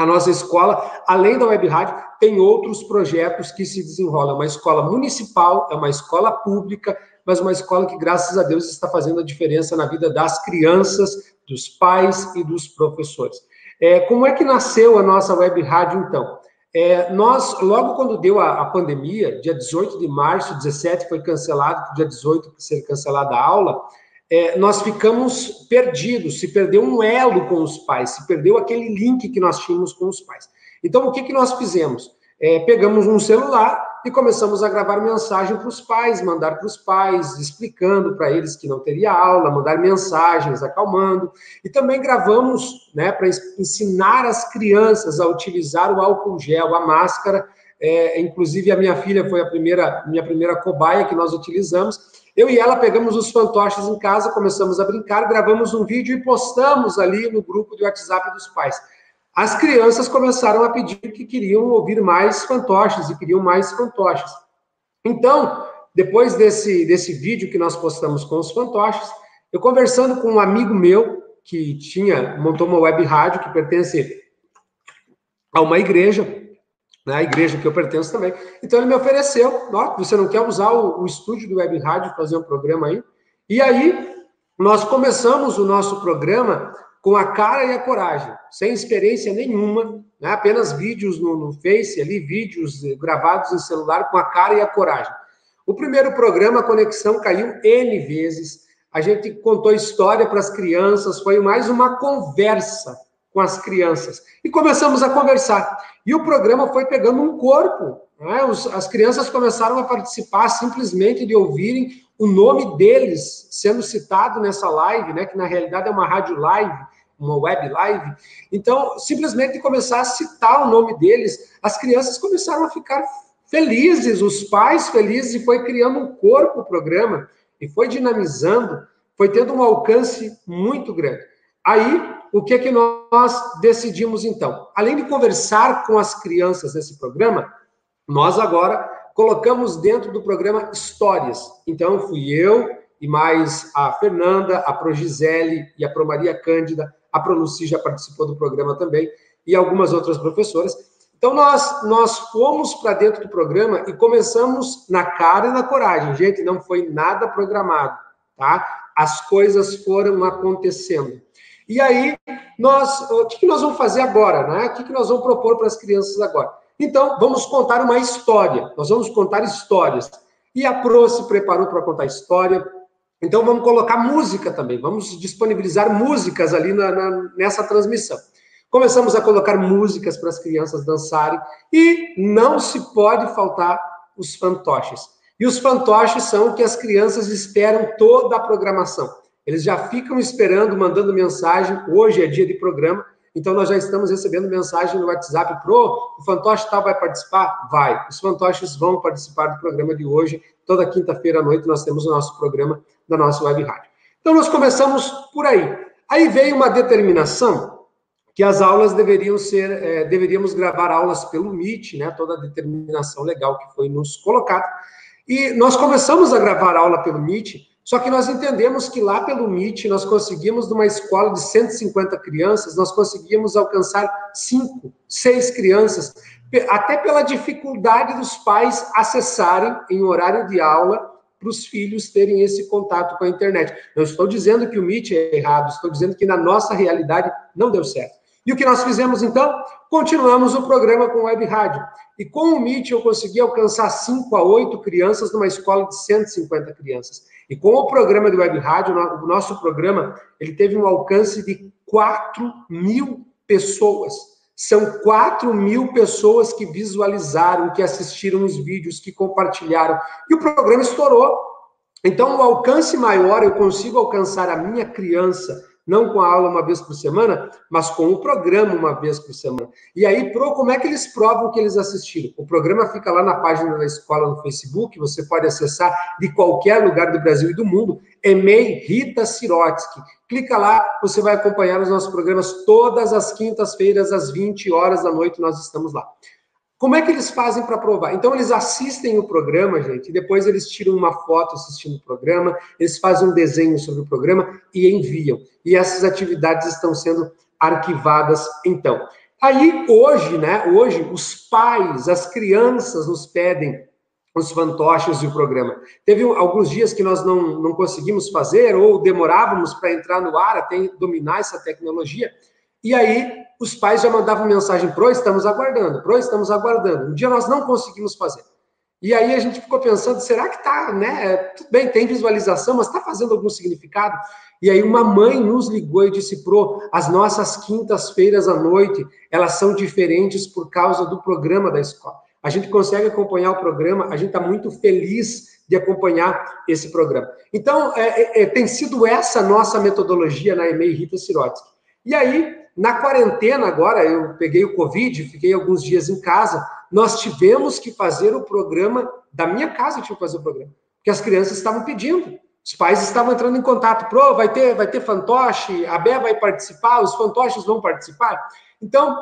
a nossa escola, além da web rádio, tem outros projetos que se desenrolam. Uma escola municipal, é uma escola pública, mas uma escola que, graças a Deus, está fazendo a diferença na vida das crianças, dos pais e dos professores. É, como é que nasceu a nossa web rádio, então? É, nós, logo quando deu a, a, pandemia, dia 18 de março, 17 foi cancelado, dia 18 ser cancelada a aula, é, nós ficamos perdidos, se perdeu um elo com os pais, se perdeu aquele link que nós tínhamos com os pais. Então, o que, que nós fizemos? É, pegamos um celular e começamos a gravar mensagem para os pais, mandar para os pais, explicando para eles que não teria aula, mandar mensagens, acalmando. E também gravamos né, para ensinar as crianças a utilizar o álcool gel, a máscara. É, inclusive, a minha filha foi a primeira, minha primeira cobaia que nós utilizamos eu e ela pegamos os fantoches em casa, começamos a brincar, gravamos um vídeo e postamos ali no grupo de WhatsApp dos pais. As crianças começaram a pedir que queriam ouvir mais fantoches e queriam mais fantoches. Então, depois desse, desse vídeo que nós postamos com os fantoches, eu conversando com um amigo meu que tinha montou uma web rádio que pertence a uma igreja, né, igreja que eu pertenço também. Então ele me ofereceu, ó, você não quer usar o, o estúdio do Web Rádio fazer um programa aí? E aí nós começamos o nosso programa com a cara e a coragem, sem experiência nenhuma, né, apenas vídeos no, no Face, ali vídeos gravados em celular com a cara e a coragem. O primeiro programa, a conexão caiu N vezes, a gente contou história para as crianças, foi mais uma conversa com as crianças. E começamos a conversar. E o programa foi pegando um corpo. Né? Os, as crianças começaram a participar simplesmente de ouvirem o nome deles sendo citado nessa live, né? que na realidade é uma rádio live, uma web live. Então, simplesmente começar a citar o nome deles, as crianças começaram a ficar felizes, os pais felizes, e foi criando um corpo o programa, e foi dinamizando, foi tendo um alcance muito grande. Aí, o que, que nós decidimos então? Além de conversar com as crianças nesse programa, nós agora colocamos dentro do programa Histórias. Então, fui eu e mais a Fernanda, a Pro Gisele e a Pro Maria Cândida, a Pro Luci já participou do programa também, e algumas outras professoras. Então, nós, nós fomos para dentro do programa e começamos na cara e na coragem. Gente, não foi nada programado, tá? As coisas foram acontecendo. E aí, nós, o que, nós vamos fazer agora, né? O que, nós vamos propor para as crianças agora? Então, vamos contar uma história. Nós vamos contar histórias. E a Pro se preparou para contar história. Então, vamos colocar música também. Vamos disponibilizar músicas ali na, na, nessa transmissão. Começamos a colocar músicas para as crianças dançarem e não se pode faltar os fantoches. E os fantoches são o que as crianças esperam toda a programação. Eles já ficam esperando, mandando mensagem. Hoje é dia de programa, então nós já estamos recebendo mensagem no WhatsApp pro o fantoche tal vai participar? Vai. Os fantoches vão participar do programa de hoje. Toda quinta-feira à noite nós temos o nosso programa da nossa web rádio. Então nós começamos por aí. Aí veio uma determinação que as aulas deveriam ser, é, deveríamos gravar aulas pelo Meet, né, toda a determinação legal que foi nos colocada. E nós começamos a gravar aula pelo Meet, só que nós entendemos que lá pelo Meet nós conseguimos, numa escola de 150 crianças, nós conseguimos alcançar cinco, seis crianças, até pela dificuldade dos pais acessarem em horário de aula para os filhos terem esse contato com a internet. Não estou dizendo que o Meet é errado, estou dizendo que na nossa realidade não deu certo. E o que nós fizemos então? Continuamos o programa com web rádio. E com o Meet eu consegui alcançar 5 a 8 crianças numa escola de 150 crianças. E com o programa de web rádio, o nosso programa, ele teve um alcance de 4 mil pessoas. São 4 mil pessoas que visualizaram, que assistiram os vídeos, que compartilharam. E o programa estourou. Então, o alcance maior, eu consigo alcançar a minha criança não com a aula uma vez por semana, mas com o programa uma vez por semana. E aí, pro, como é que eles provam que eles assistiram? O programa fica lá na página da escola no Facebook, você pode acessar de qualquer lugar do Brasil e do mundo. EMEI Rita Sirotsky. Clica lá, você vai acompanhar os nossos programas todas as quintas-feiras, às 20 horas da noite, nós estamos lá. Como é que eles fazem para provar? Então, eles assistem o programa, gente, e depois eles tiram uma foto assistindo o programa, eles fazem um desenho sobre o programa e enviam. E essas atividades estão sendo arquivadas, então. Aí, hoje, né, hoje, os pais, as crianças nos pedem os fantoches e o programa. Teve alguns dias que nós não, não conseguimos fazer ou demorávamos para entrar no ar até dominar essa tecnologia. E aí os pais já mandavam mensagem pro, estamos aguardando, pro, estamos aguardando. Um dia nós não conseguimos fazer. E aí a gente ficou pensando, será que tá, né? Tudo bem, tem visualização, mas está fazendo algum significado? E aí uma mãe nos ligou e disse, pro, as nossas quintas-feiras à noite, elas são diferentes por causa do programa da escola. A gente consegue acompanhar o programa, a gente está muito feliz de acompanhar esse programa. Então, é, é, tem sido essa nossa metodologia na EMEI Rita Sirotsky. E aí, na quarentena agora, eu peguei o Covid, fiquei alguns dias em casa, nós tivemos que fazer o programa, da minha casa tive que fazer o programa, porque as crianças estavam pedindo. Os pais estavam entrando em contato, pro, vai ter, vai ter fantoche, a Bé vai participar, os fantoches vão participar. Então,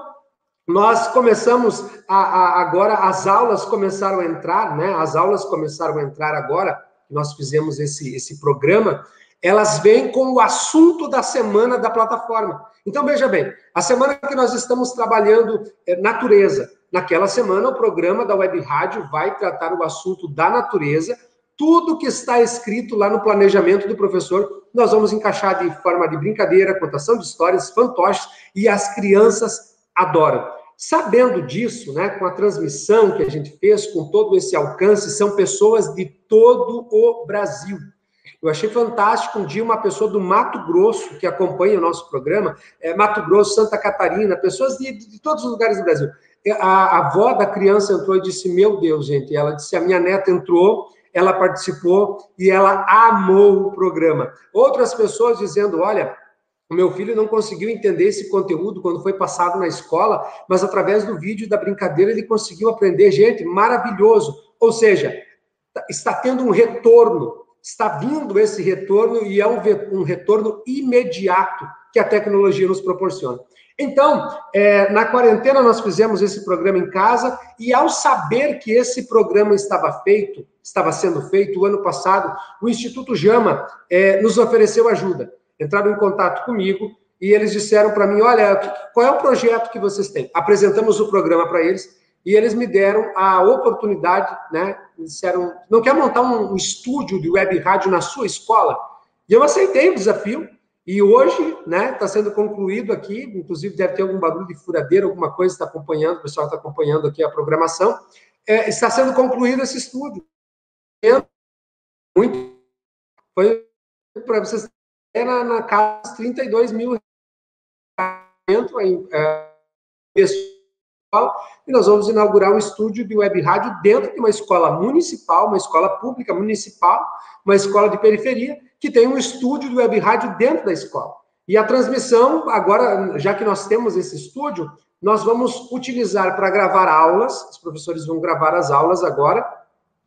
nós começamos a, a, agora, as aulas começaram a entrar, né? As aulas começaram a entrar agora, nós fizemos esse, esse programa, elas vêm com o assunto da semana da plataforma. Então, veja bem, a semana que nós estamos trabalhando é, natureza, naquela semana o programa da Web Rádio vai tratar o assunto da natureza, tudo que está escrito lá no planejamento do professor, nós vamos encaixar de forma de brincadeira, contação de histórias, fantoches, e as crianças adoram. Sabendo disso, né, com a transmissão que a gente fez, com todo esse alcance, são pessoas de todo o Brasil. Eu achei fantástico um dia uma pessoa do Mato Grosso, que acompanha o nosso programa, é, Mato Grosso, Santa Catarina, pessoas de, de todos os lugares do Brasil. A, a avó da criança entrou e disse: Meu Deus, gente. Ela disse: A minha neta entrou, ela participou e ela amou o programa. Outras pessoas dizendo: Olha, o meu filho não conseguiu entender esse conteúdo quando foi passado na escola, mas através do vídeo da brincadeira ele conseguiu aprender. Gente, maravilhoso. Ou seja, está tendo um retorno está vindo esse retorno e é um, um retorno imediato que a tecnologia nos proporciona. Então, é, na quarentena, nós fizemos esse programa em casa, e ao saber que esse programa estava feito, estava sendo feito o ano passado, o Instituto Jama é, nos ofereceu ajuda. Entraram em contato comigo e eles disseram para mim: olha, qual é o projeto que vocês têm? Apresentamos o programa para eles e eles me deram a oportunidade, né? Disseram: não quer montar um estúdio de web rádio na sua escola? E eu aceitei o desafio e hoje, né, está sendo concluído aqui, inclusive deve ter algum barulho de furadeira, alguma coisa está acompanhando, o pessoal está acompanhando aqui a programação. É, está sendo concluído esse estudo. Muito. Foi para vocês na, na casa 32 mil em é, e nós vamos inaugurar um estúdio de web rádio dentro de uma escola municipal, uma escola pública municipal, uma escola de periferia, que tem um estúdio de web rádio dentro da escola. E a transmissão, agora, já que nós temos esse estúdio, nós vamos utilizar para gravar aulas, os professores vão gravar as aulas agora,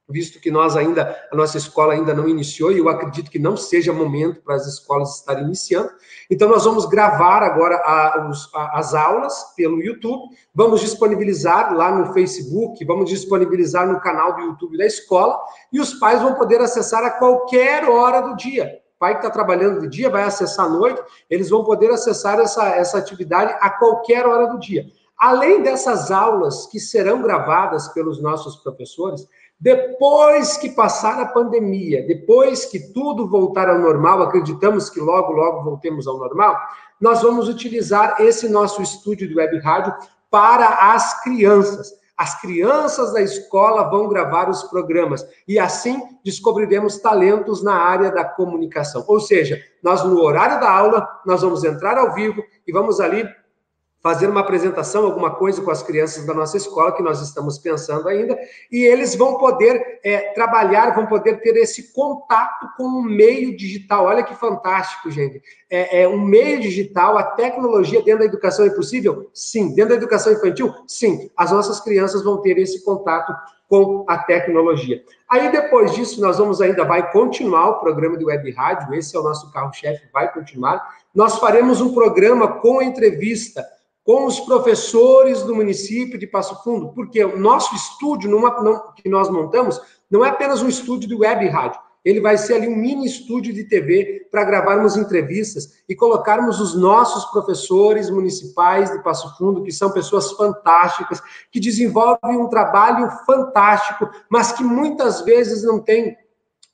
visto que nós ainda, a nossa escola ainda não iniciou, e eu acredito que não seja momento para as escolas estarem iniciando. Então, nós vamos gravar agora a, os, a, as aulas pelo YouTube, vamos disponibilizar lá no Facebook, vamos disponibilizar no canal do YouTube da escola, e os pais vão poder acessar a qualquer hora do dia. O pai que está trabalhando de dia vai acessar à noite, eles vão poder acessar essa, essa atividade a qualquer hora do dia. Além dessas aulas que serão gravadas pelos nossos professores, depois que passar a pandemia, depois que tudo voltar ao normal, acreditamos que logo, logo voltemos ao normal, nós vamos utilizar esse nosso estúdio de web rádio para as crianças. As crianças da escola vão gravar os programas e assim descobriremos talentos na área da comunicação. Ou seja, nós no horário da aula, nós vamos entrar ao vivo e vamos ali fazer uma apresentação, alguma coisa com as crianças da nossa escola, que nós estamos pensando ainda, e eles vão poder é, trabalhar, vão poder ter esse contato com o meio digital. Olha que fantástico, gente. É, é um meio digital, a tecnologia dentro da educação é possível? Sim. Dentro da educação infantil? Sim. As nossas crianças vão ter esse contato com a tecnologia. Aí depois disso nós vamos ainda vai continuar o programa de web rádio, esse é o nosso carro-chefe, vai continuar. Nós faremos um programa com entrevista com os professores do município de Passo Fundo, porque o nosso estúdio numa, não, que nós montamos não é apenas um estúdio de web rádio, ele vai ser ali um mini estúdio de TV para gravarmos entrevistas e colocarmos os nossos professores municipais de Passo Fundo, que são pessoas fantásticas, que desenvolvem um trabalho fantástico, mas que muitas vezes não têm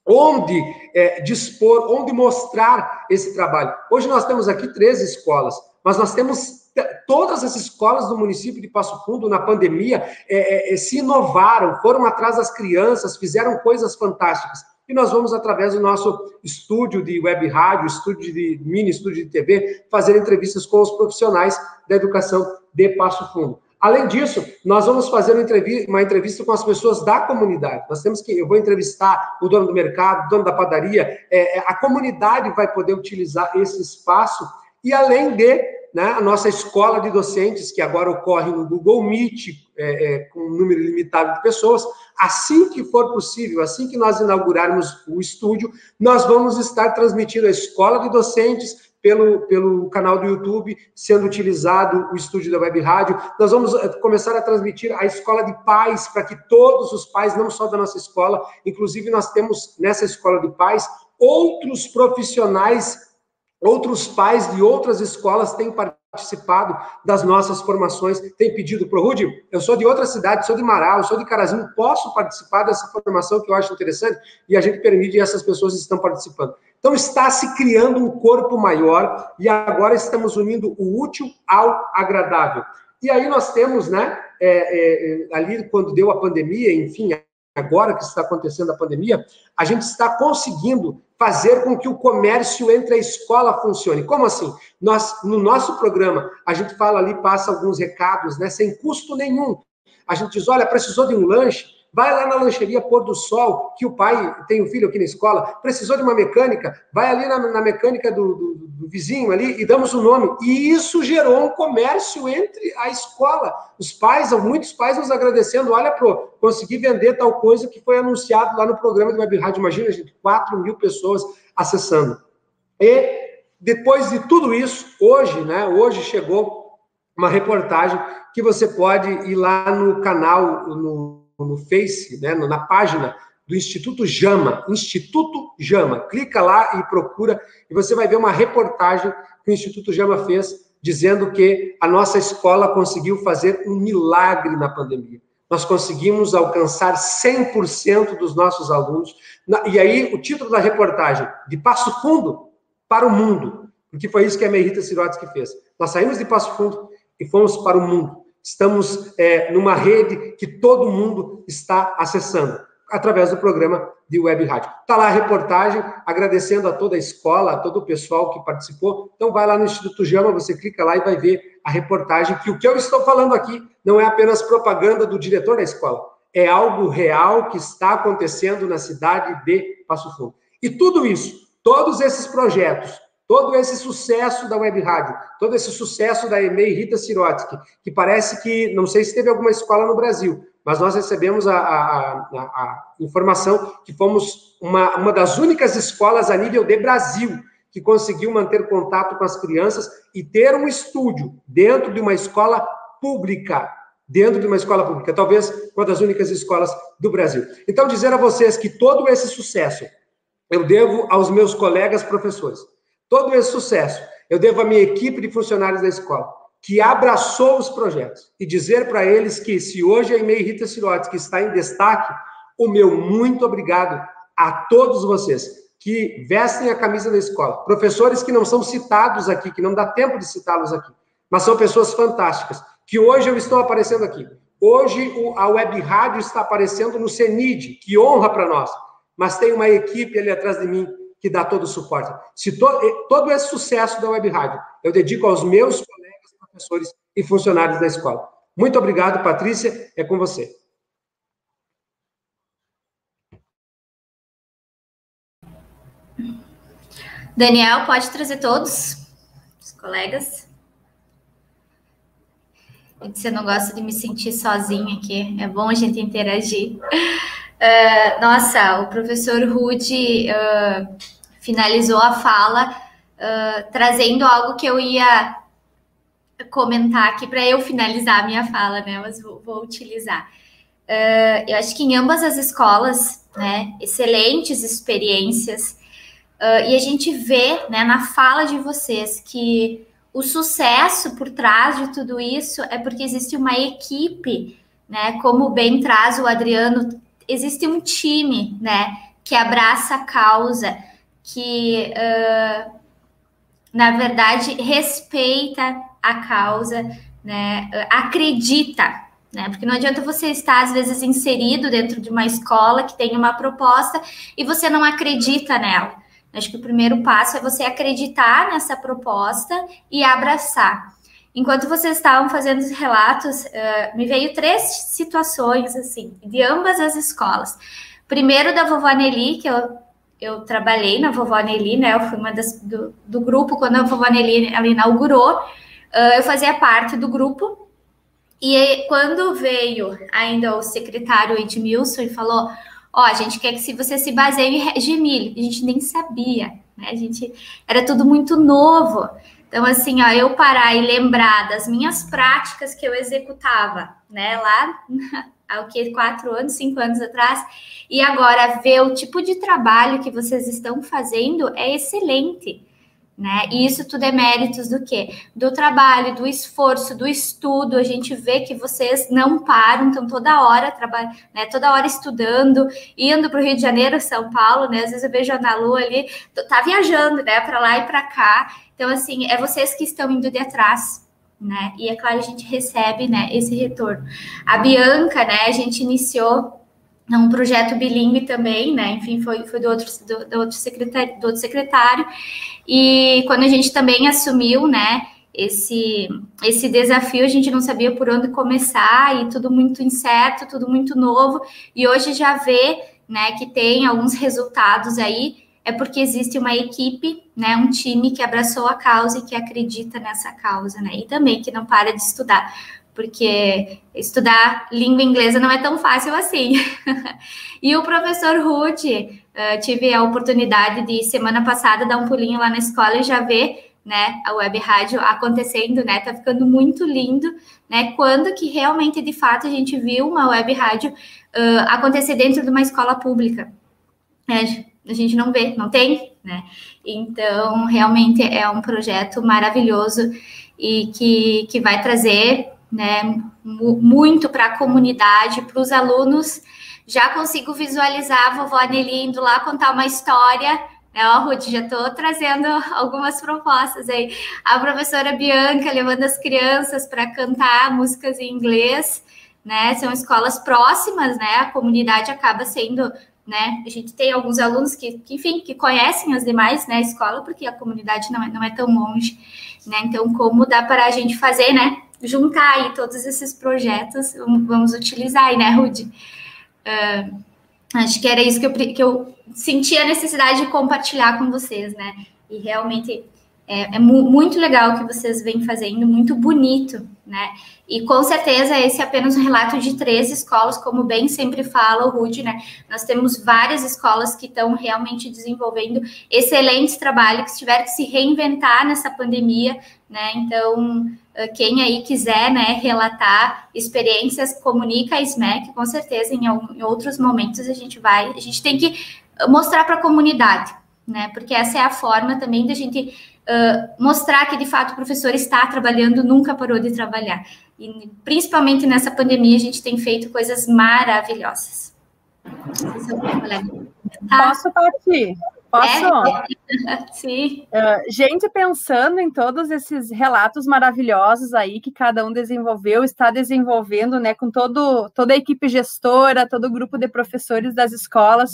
onde é, dispor, onde mostrar esse trabalho. Hoje nós temos aqui três escolas, mas nós temos todas as escolas do município de Passo Fundo, na pandemia, é, é, é, se inovaram, foram atrás das crianças, fizeram coisas fantásticas. E nós vamos, através do nosso estúdio de web rádio, estúdio de mini estúdio de TV, fazer entrevistas com os profissionais da educação de Passo Fundo. Além disso, nós vamos fazer uma entrevista, uma entrevista, com as pessoas da comunidade. Nós temos que, eu vou entrevistar o dono do mercado, o dono da padaria. É, é a comunidade vai poder utilizar esse espaço e além de né, a nossa escola de docentes, que agora ocorre no Google Meet, é, é, com um número limitado de pessoas, assim que for possível, assim que nós inaugurarmos o estúdio, nós vamos estar transmitindo a escola de docentes pelo, pelo canal do YouTube, sendo utilizado o estúdio da Web Rádio. Nós vamos é, começar a transmitir a escola de pais, para que todos os pais, não só da nossa escola, inclusive nós temos nessa escola de pais outros profissionais Outros pais de outras escolas têm participado das nossas formações, têm pedido para o Rudy, eu sou de outra cidade, sou de Marau, sou de Carazinho, posso participar dessa formação que eu acho interessante? E a gente permite e essas pessoas estão participando. Então está se criando um corpo maior e agora estamos unindo o útil ao agradável. E aí nós temos, né, é, é, ali quando deu a pandemia, enfim, agora que está acontecendo a pandemia, a gente está conseguindo fazer com que o comércio entre a escola funcione. Como assim? Nós, no nosso programa, a gente fala ali, passa alguns recados, né, sem custo nenhum. A gente diz, olha, precisou de um lanche, vai lá na lancheria Pôr do Sol, que o pai tem um filho aqui na escola, precisou de uma mecânica, vai ali na, na mecânica do, do, do, vizinho ali e damos o um nome. E isso gerou um comércio entre a escola. Os pais, muitos pais nos agradecendo, olha, pro, consegui vender tal coisa que foi anunciado lá no programa do Web Rádio. Imagina, gente, 4 mil pessoas acessando. E depois de tudo isso, hoje, né, hoje chegou uma reportagem que você pode ir lá no canal, no, no Face, né, na página do Instituto Jama, Instituto Jama. Clica lá e procura, e você vai ver uma reportagem que o Instituto Jama fez, dizendo que a nossa escola conseguiu fazer um milagre na pandemia. Nós conseguimos alcançar 100% dos nossos alunos. E aí, o título da reportagem, de Passo Fundo para o Mundo, porque foi isso que a Merita Sirotsky fez. Nós saímos de Passo Fundo e fomos para o mundo. Estamos é, numa rede que todo mundo está acessando através do programa de web rádio. Está lá a reportagem, agradecendo a toda a escola, a todo o pessoal que participou. Então, vai lá no Instituto Jama, você clica lá e vai ver a reportagem, que o que eu estou falando aqui não é apenas propaganda do diretor da escola, é algo real que está acontecendo na cidade de Passo Fundo. E tudo isso, todos esses projetos, todo esse sucesso da web rádio, todo esse sucesso da EMEI Rita Sirotsky, que parece que, não sei se teve alguma escola no Brasil, mas nós recebemos a, a, a, a informação que fomos uma, uma das únicas escolas a nível de Brasil que conseguiu manter contato com as crianças e ter um estúdio dentro de uma escola pública, dentro de uma escola pública, talvez uma das únicas escolas do Brasil. Então, dizer a vocês que todo esse sucesso eu devo aos meus colegas professores, Todo esse sucesso eu devo à minha equipe de funcionários da escola, que abraçou os projetos, e dizer para eles que, se hoje a EMEI Rita Sirotes, que está em destaque, o meu muito obrigado a todos vocês que vestem a camisa da escola, professores que não são citados aqui, que não dá tempo de citá-los aqui, mas são pessoas fantásticas, que hoje eu estou aparecendo aqui. Hoje a Web Rádio está aparecendo no CENID, que honra para nós, mas tem uma equipe ali atrás de mim que dá todo o suporte. Se to, todo esse sucesso da Web Rádio eu dedico aos meus colegas, professores e funcionários da escola. Muito obrigado, Patrícia, é com você. Daniel, pode trazer todos os colegas. Você não gosta de me sentir sozinha aqui, é bom a gente interagir. Uh, nossa, o professor Rude uh, finalizou a fala uh, trazendo algo que eu ia comentar aqui para eu finalizar a minha fala, né? Mas vou, vou utilizar. eu acho que em ambas as escolas, né, excelentes experiências, e a gente vê, né, na fala de vocês que o sucesso por trás de tudo isso é porque existe uma equipe, né? Como bem traz o Adriano existe um time, né, que abraça a causa, que, uh, na verdade, respeita a causa, né, acredita, né, porque não adianta você estar, às vezes, inserido dentro de uma escola que tem uma proposta e você não acredita nela. Acho que o primeiro passo é você acreditar nessa proposta e abraçar. Enquanto vocês estavam fazendo os relatos, uh, me veio três situações, assim, de ambas as escolas. Primeiro, da vovó Nelly, que eu, eu trabalhei na vovó Nelly, né? Eu fui uma das, do, do grupo, quando a vovó Nelly ela inaugurou, uh, eu fazia parte do grupo. E quando veio ainda o secretário Edmilson e falou: Ó, oh, a gente quer que se você se baseie em Gemilho, a gente nem sabia, né? A gente era tudo muito novo. Então, assim, ó, eu parar e lembrar das minhas práticas que eu executava, né, lá há o que, quatro anos, cinco anos atrás, e agora ver o tipo de trabalho que vocês estão fazendo é excelente. Né? E isso tudo é méritos do quê? Do trabalho, do esforço, do estudo. A gente vê que vocês não param, estão toda hora trabalhando, né? Toda hora estudando, indo para o Rio de Janeiro, São Paulo, né? Às vezes eu vejo a Ana Lu ali, tá viajando, né? Para lá e para cá. Então, assim, é vocês que estão indo de atrás, né? E é claro, a gente recebe, né, esse retorno. A Bianca, né, a gente iniciou um projeto bilíngue também, né? Enfim, foi, foi do, outro, do, do, outro secretário, do outro secretário. E quando a gente também assumiu, né, esse, esse desafio, a gente não sabia por onde começar e tudo muito incerto, tudo muito novo, e hoje já vê né, que tem alguns resultados aí, é porque existe uma equipe, né, um time que abraçou a causa e que acredita nessa causa, né, e também que não para de estudar, porque estudar língua inglesa não é tão fácil assim. e o professor Ruth, uh, tive a oportunidade de semana passada dar um pulinho lá na escola e já ver né, a web rádio acontecendo, né, tá ficando muito lindo, né, quando que realmente, de fato, a gente viu uma web rádio uh, acontecer dentro de uma escola pública, né, a gente não vê, não tem, né, então, realmente é um projeto maravilhoso e que, que vai trazer, né, muito para a comunidade, para os alunos, já consigo visualizar a vovó Nelly indo lá contar uma história, é, ó, Ruth, já estou trazendo algumas propostas aí. A professora Bianca levando as crianças para cantar músicas em inglês, né? São escolas próximas, né? A comunidade acaba sendo, né? A gente tem alguns alunos que, que enfim, que conhecem as demais, né? Escola, porque a comunidade não é, não é tão longe, né? Então, como dá para a gente fazer, né? Juntar aí todos esses projetos, vamos utilizar aí, né, Ruth? Uh, acho que era isso que eu, que eu senti a necessidade de compartilhar com vocês, né? E realmente é, é mu muito legal o que vocês vêm fazendo, muito bonito, né? E com certeza esse é apenas um relato de três escolas, como bem sempre fala o Rude, né? Nós temos várias escolas que estão realmente desenvolvendo excelentes trabalhos, que tiveram que se reinventar nessa pandemia, né? Então, quem aí quiser, né, relatar experiências, comunica a SMEC, com certeza em, em outros momentos a gente vai, a gente tem que mostrar para a comunidade, né? Porque essa é a forma também da gente uh, mostrar que de fato o professor está trabalhando, nunca parou de trabalhar. E principalmente nessa pandemia a gente tem feito coisas maravilhosas. Tá? Posso partir? Posso? É? Sim. Uh, gente, pensando em todos esses relatos maravilhosos aí que cada um desenvolveu, está desenvolvendo, né, com todo, toda a equipe gestora, todo o grupo de professores das escolas,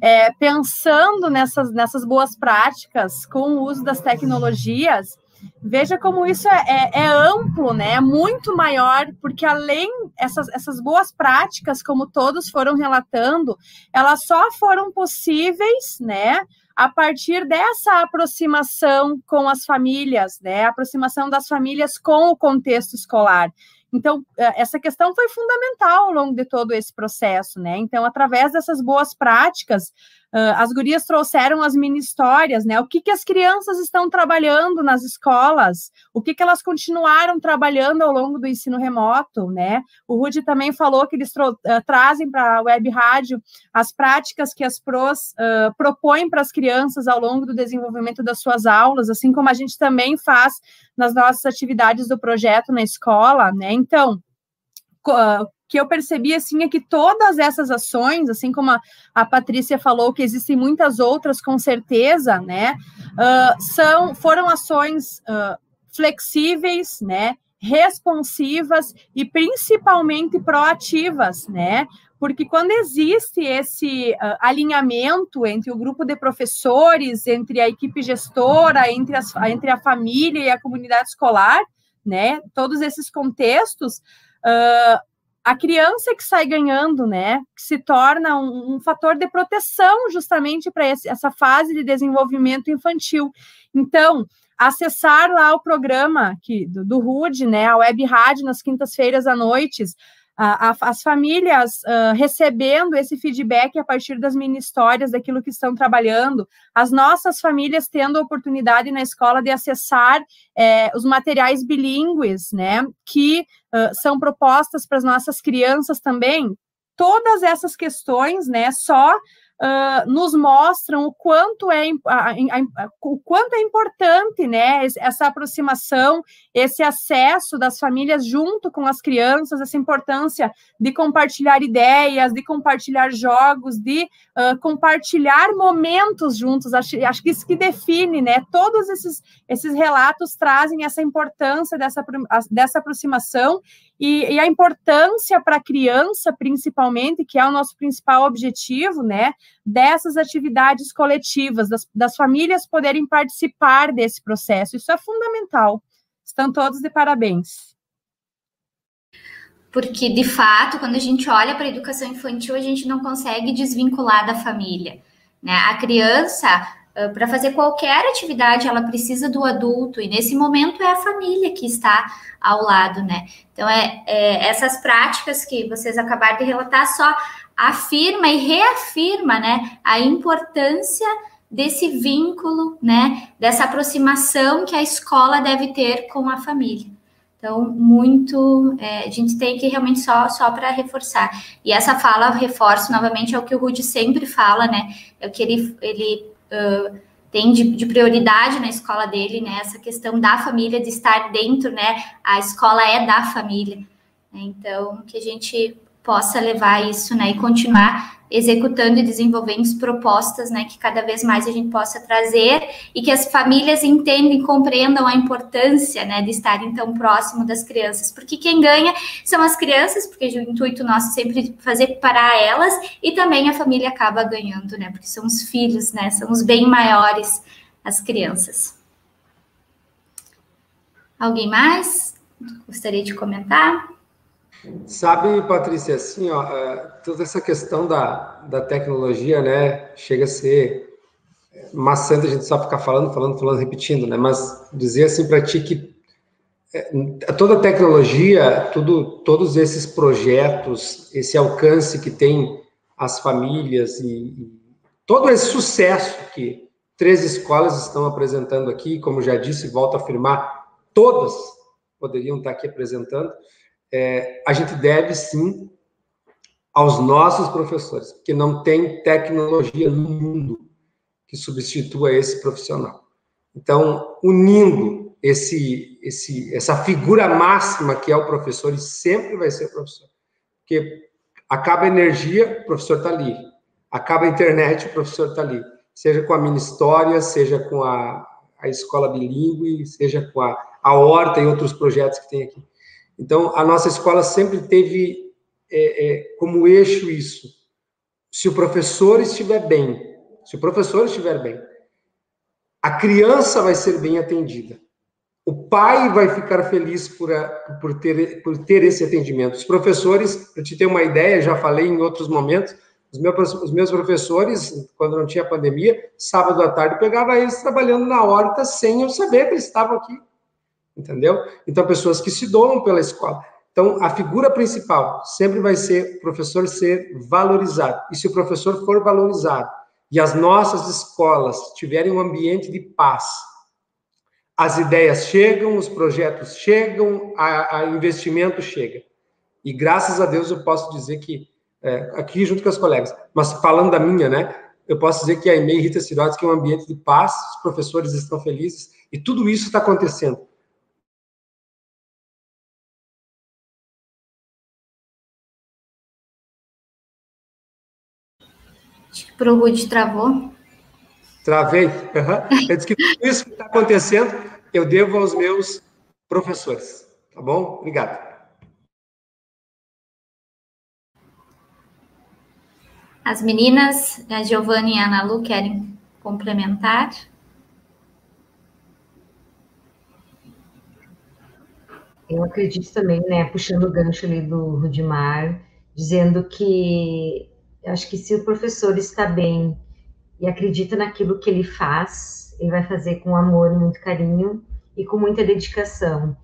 é, pensando nessas, nessas boas práticas com o uso das tecnologias, veja como isso é, é, é, amplo, né? É muito maior, porque além essas, essas boas práticas, como todos foram relatando, elas só foram possíveis, né? A partir dessa aproximação com as famílias, né? Aproximação das famílias com o contexto escolar. Então, é, essa questão foi fundamental ao longo de todo esse processo, né? Então, através dessas boas práticas, Uh, as gurias trouxeram as mini histórias, né? O que, que as crianças estão trabalhando nas escolas, o que, que elas continuaram trabalhando ao longo do ensino remoto, né? O Rudy também falou que eles uh, trazem para a web rádio as práticas que as pros uh, propõem para as crianças ao longo do desenvolvimento das suas aulas, assim como a gente também faz nas nossas atividades do projeto na escola, né? Então, que eu percebi assim é que todas essas ações, assim como a, a Patrícia falou, que existem muitas outras com certeza, né, uh, são foram ações uh, flexíveis, né, responsivas e principalmente proativas, né? Porque quando existe esse uh, alinhamento entre o grupo de professores, entre a equipe gestora, entre, as, entre a família e a comunidade escolar, né? Todos esses contextos, uh, a criança que sai ganhando, né, que se torna um, um fator de proteção justamente para essa fase de desenvolvimento infantil. Então, acessar lá o programa que, do, do RUD, né, a web rádio nas quintas-feiras à noite, a, as famílias uh, recebendo esse feedback a partir das mini histórias daquilo que estão trabalhando, as nossas famílias tendo a oportunidade na escola de acessar é, os materiais bilíngues, né, que uh, são propostas para as nossas crianças também. Todas essas questões, né, só uh, nos mostram o quanto é a, a, o quanto é importante, né, essa aproximação, esse acesso das famílias junto com as crianças, essa importância de compartilhar ideias, de compartilhar jogos, de uh, compartilhar momentos juntos. Acho, acho que isso que define, né, todos esses esses relatos trazem essa importância dessa dessa aproximação e, e a importância para a criança, principalmente, que é o nosso principal objetivo, né, dessas atividades coletivas, das, das famílias poderem participar desse processo. Isso é fundamental. Estão todos de parabéns. Porque, de fato, quando a gente olha para a educação infantil, a gente não consegue desvincular da família. Né? A criança, para fazer qualquer atividade, ela precisa do adulto, e nesse momento é a família que está ao lado, né? Então, é, é essas práticas que vocês acabaram de relatar só afirma e reafirma, né, a importância desse vínculo, né, dessa aproximação que a escola deve ter com a família. Então, muito, é, a gente tem que realmente só, só para reforçar. E essa fala, reforço novamente, é o que o Rude sempre fala, né, é o que ele, ele tem de, de, prioridade na escola dele, né, essa questão da família, de estar dentro, né, a escola é da família. Então, que a gente possa levar isso, né, e continuar executando e desenvolvendo propostas, né, que cada vez mais a gente possa trazer e que as famílias entendam e compreendam a importância, né, de estarem tão próximo das crianças, porque quem ganha são as crianças, porque o intuito nosso é sempre fazer para elas e também a família acaba ganhando, né, porque são os filhos, né, são os bem maiores as crianças. Alguém mais gostaria de comentar? Sabe, Patrícia, assim, ó, é, toda essa questão da, da tecnologia, né, chega a ser maçante a gente só ficar falando, falando, falando, repetindo, né, mas dizer assim para ti que é, toda a tecnologia, tudo, todos esses projetos, esse alcance que tem as famílias e, e todo esse sucesso que três escolas estão apresentando aqui, como já disse, volto a afirmar, todas poderiam estar aqui apresentando, é, a gente deve sim aos nossos professores, porque não tem tecnologia no mundo que substitua esse profissional. Então, unindo esse, esse, essa figura máxima que é o professor, e sempre vai ser o professor, porque acaba a energia, o professor está ali, acaba a internet, o professor está ali, seja com a minha história, seja com a, a escola bilíngue, seja com a, a horta e outros projetos que tem aqui. Então, a nossa escola sempre teve é, é, como eixo isso. Se o professor estiver bem, se o professor estiver bem, a criança vai ser bem atendida. O pai vai ficar feliz por, a, por, ter, por ter esse atendimento. Os professores, para te ter uma ideia, já falei em outros momentos, os meus, os meus professores, quando não tinha pandemia, sábado à tarde, pegava eles trabalhando na horta sem eu saber que eles estavam aqui entendeu? Então, pessoas que se doam pela escola. Então, a figura principal sempre vai ser o professor ser valorizado. E se o professor for valorizado e as nossas escolas tiverem um ambiente de paz, as ideias chegam, os projetos chegam, a, a investimento chega. E graças a Deus eu posso dizer que, é, aqui junto com os colegas, mas falando da minha, né? Eu posso dizer que a EMEI Rita Sirotes que é um ambiente de paz, os professores estão felizes, e tudo isso está acontecendo Acho que pro Rude travou. Travei. Uhum. Eu disse que tudo isso que está acontecendo, eu devo aos meus professores. Tá bom? Obrigado. As meninas, a Giovanna e a Ana Lu, querem complementar? Eu acredito também, né, puxando o gancho ali do Rudimar, dizendo que eu acho que se o professor está bem e acredita naquilo que ele faz, ele vai fazer com amor muito carinho e com muita dedicação,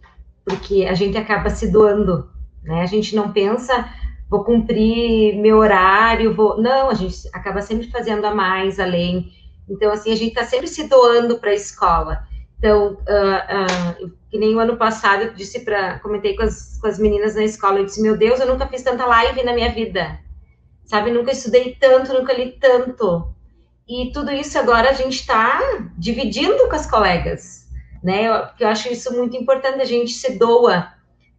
porque a gente acaba se doando, né? A gente não pensa, vou cumprir meu horário, vou. Não, a gente acaba sempre fazendo a mais, além. Então, assim, a gente está sempre se doando para a escola. Então, uh, uh, que nem o ano passado, eu disse para, comentei com as, com as meninas na escola, eu disse, meu Deus, eu nunca fiz tanta live na minha vida sabe? Nunca estudei tanto, nunca li tanto. E tudo isso agora a gente está dividindo com as colegas, né? Eu, eu acho isso muito importante, a gente se doa,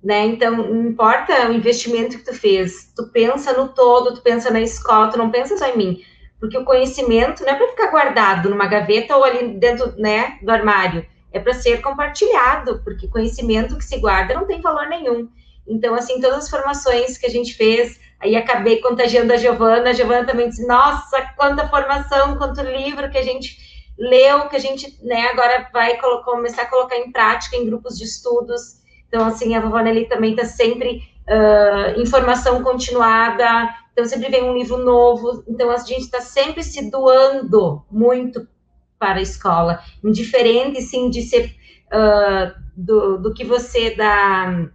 né? Então, não importa o investimento que tu fez, tu pensa no todo, tu pensa na escola, tu não pensa só em mim. Porque o conhecimento não é para ficar guardado numa gaveta ou ali dentro, né, do armário. É para ser compartilhado, porque conhecimento que se guarda não tem valor nenhum. Então, assim, todas as formações que a gente fez, Aí acabei contagiando a Giovana. A Giovana também disse: Nossa, quanta formação, quanto livro que a gente leu, que a gente né, agora vai começar a colocar em prática em grupos de estudos. Então, assim, a vovó Nelly também está sempre uh, informação continuada, então sempre vem um livro novo, então a gente está sempre se doando muito para a escola, indiferente, sim, de ser uh, do, do que você dá,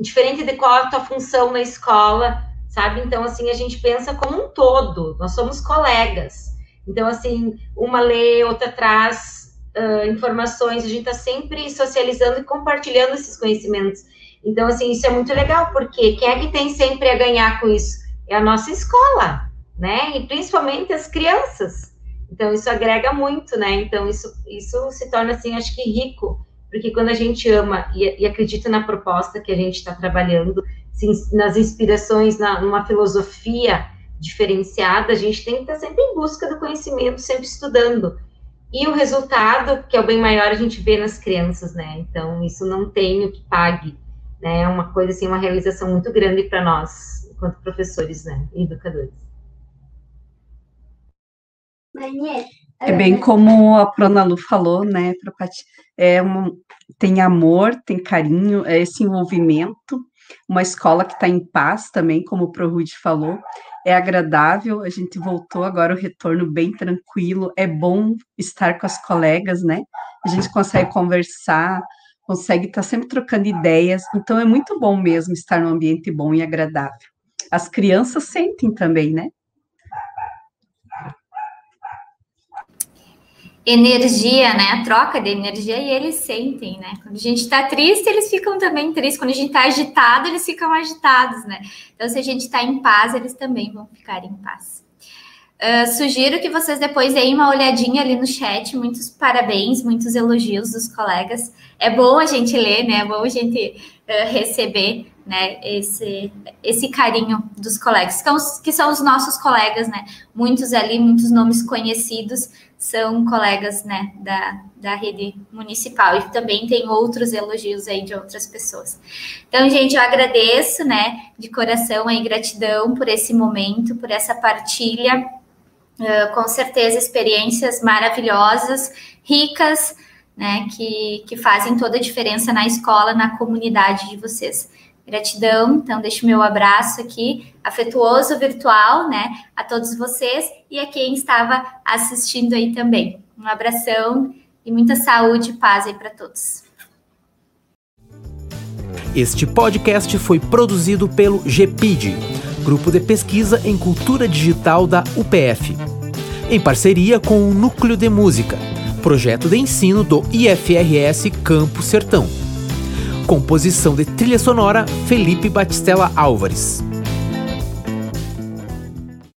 diferente de qual a tua função na escola, sabe? Então, assim, a gente pensa como um todo, nós somos colegas. Então, assim, uma lê, outra traz uh, informações, a gente está sempre socializando e compartilhando esses conhecimentos. Então, assim, isso é muito legal, porque quem é que tem sempre a ganhar com isso? É a nossa escola, né? E principalmente as crianças. Então, isso agrega muito, né? Então, isso, isso se torna, assim, acho que rico, porque quando a gente ama e, e acredita na proposta que a gente está trabalhando, nas inspirações, na, numa filosofia diferenciada, a gente tem que estar sempre em busca do conhecimento, sempre estudando. E o resultado, que é o bem maior, a gente vê nas crianças, né? Então, isso não tem o que pague, né? É uma coisa, assim, uma realização muito grande para nós, enquanto professores, né? E educadores. É bem como a Prona Lu falou, né, é uma, tem amor, tem carinho, é esse envolvimento, uma escola que está em paz também, como o ProRude falou, é agradável, a gente voltou agora o retorno bem tranquilo, é bom estar com as colegas, né? A gente consegue conversar, consegue estar tá sempre trocando ideias, então é muito bom mesmo estar num ambiente bom e agradável. As crianças sentem também, né? Energia, né? A troca de energia e eles sentem, né? Quando a gente está triste, eles ficam também tristes. Quando a gente está agitado, eles ficam agitados, né? Então, se a gente está em paz, eles também vão ficar em paz. Uh, sugiro que vocês depois deem uma olhadinha ali no chat. Muitos parabéns, muitos elogios dos colegas. É bom a gente ler, né? É bom a gente uh, receber né, esse, esse carinho dos colegas, que são, os, que são os nossos colegas, né? Muitos ali, muitos nomes conhecidos, são colegas né, da, da rede municipal e também tem outros elogios aí de outras pessoas. Então, gente, eu agradeço, né, de coração aí, gratidão por esse momento, por essa partilha. Uh, com certeza, experiências maravilhosas, ricas, né, que, que fazem toda a diferença na escola, na comunidade de vocês. Gratidão, então deixo meu abraço aqui, afetuoso, virtual, né, a todos vocês e a quem estava assistindo aí também. Um abração e muita saúde e paz aí para todos. Este podcast foi produzido pelo GPID, Grupo de Pesquisa em Cultura Digital da UPF, em parceria com o Núcleo de Música, projeto de ensino do IFRS Campo Sertão. Composição de trilha sonora Felipe Batistella Álvares.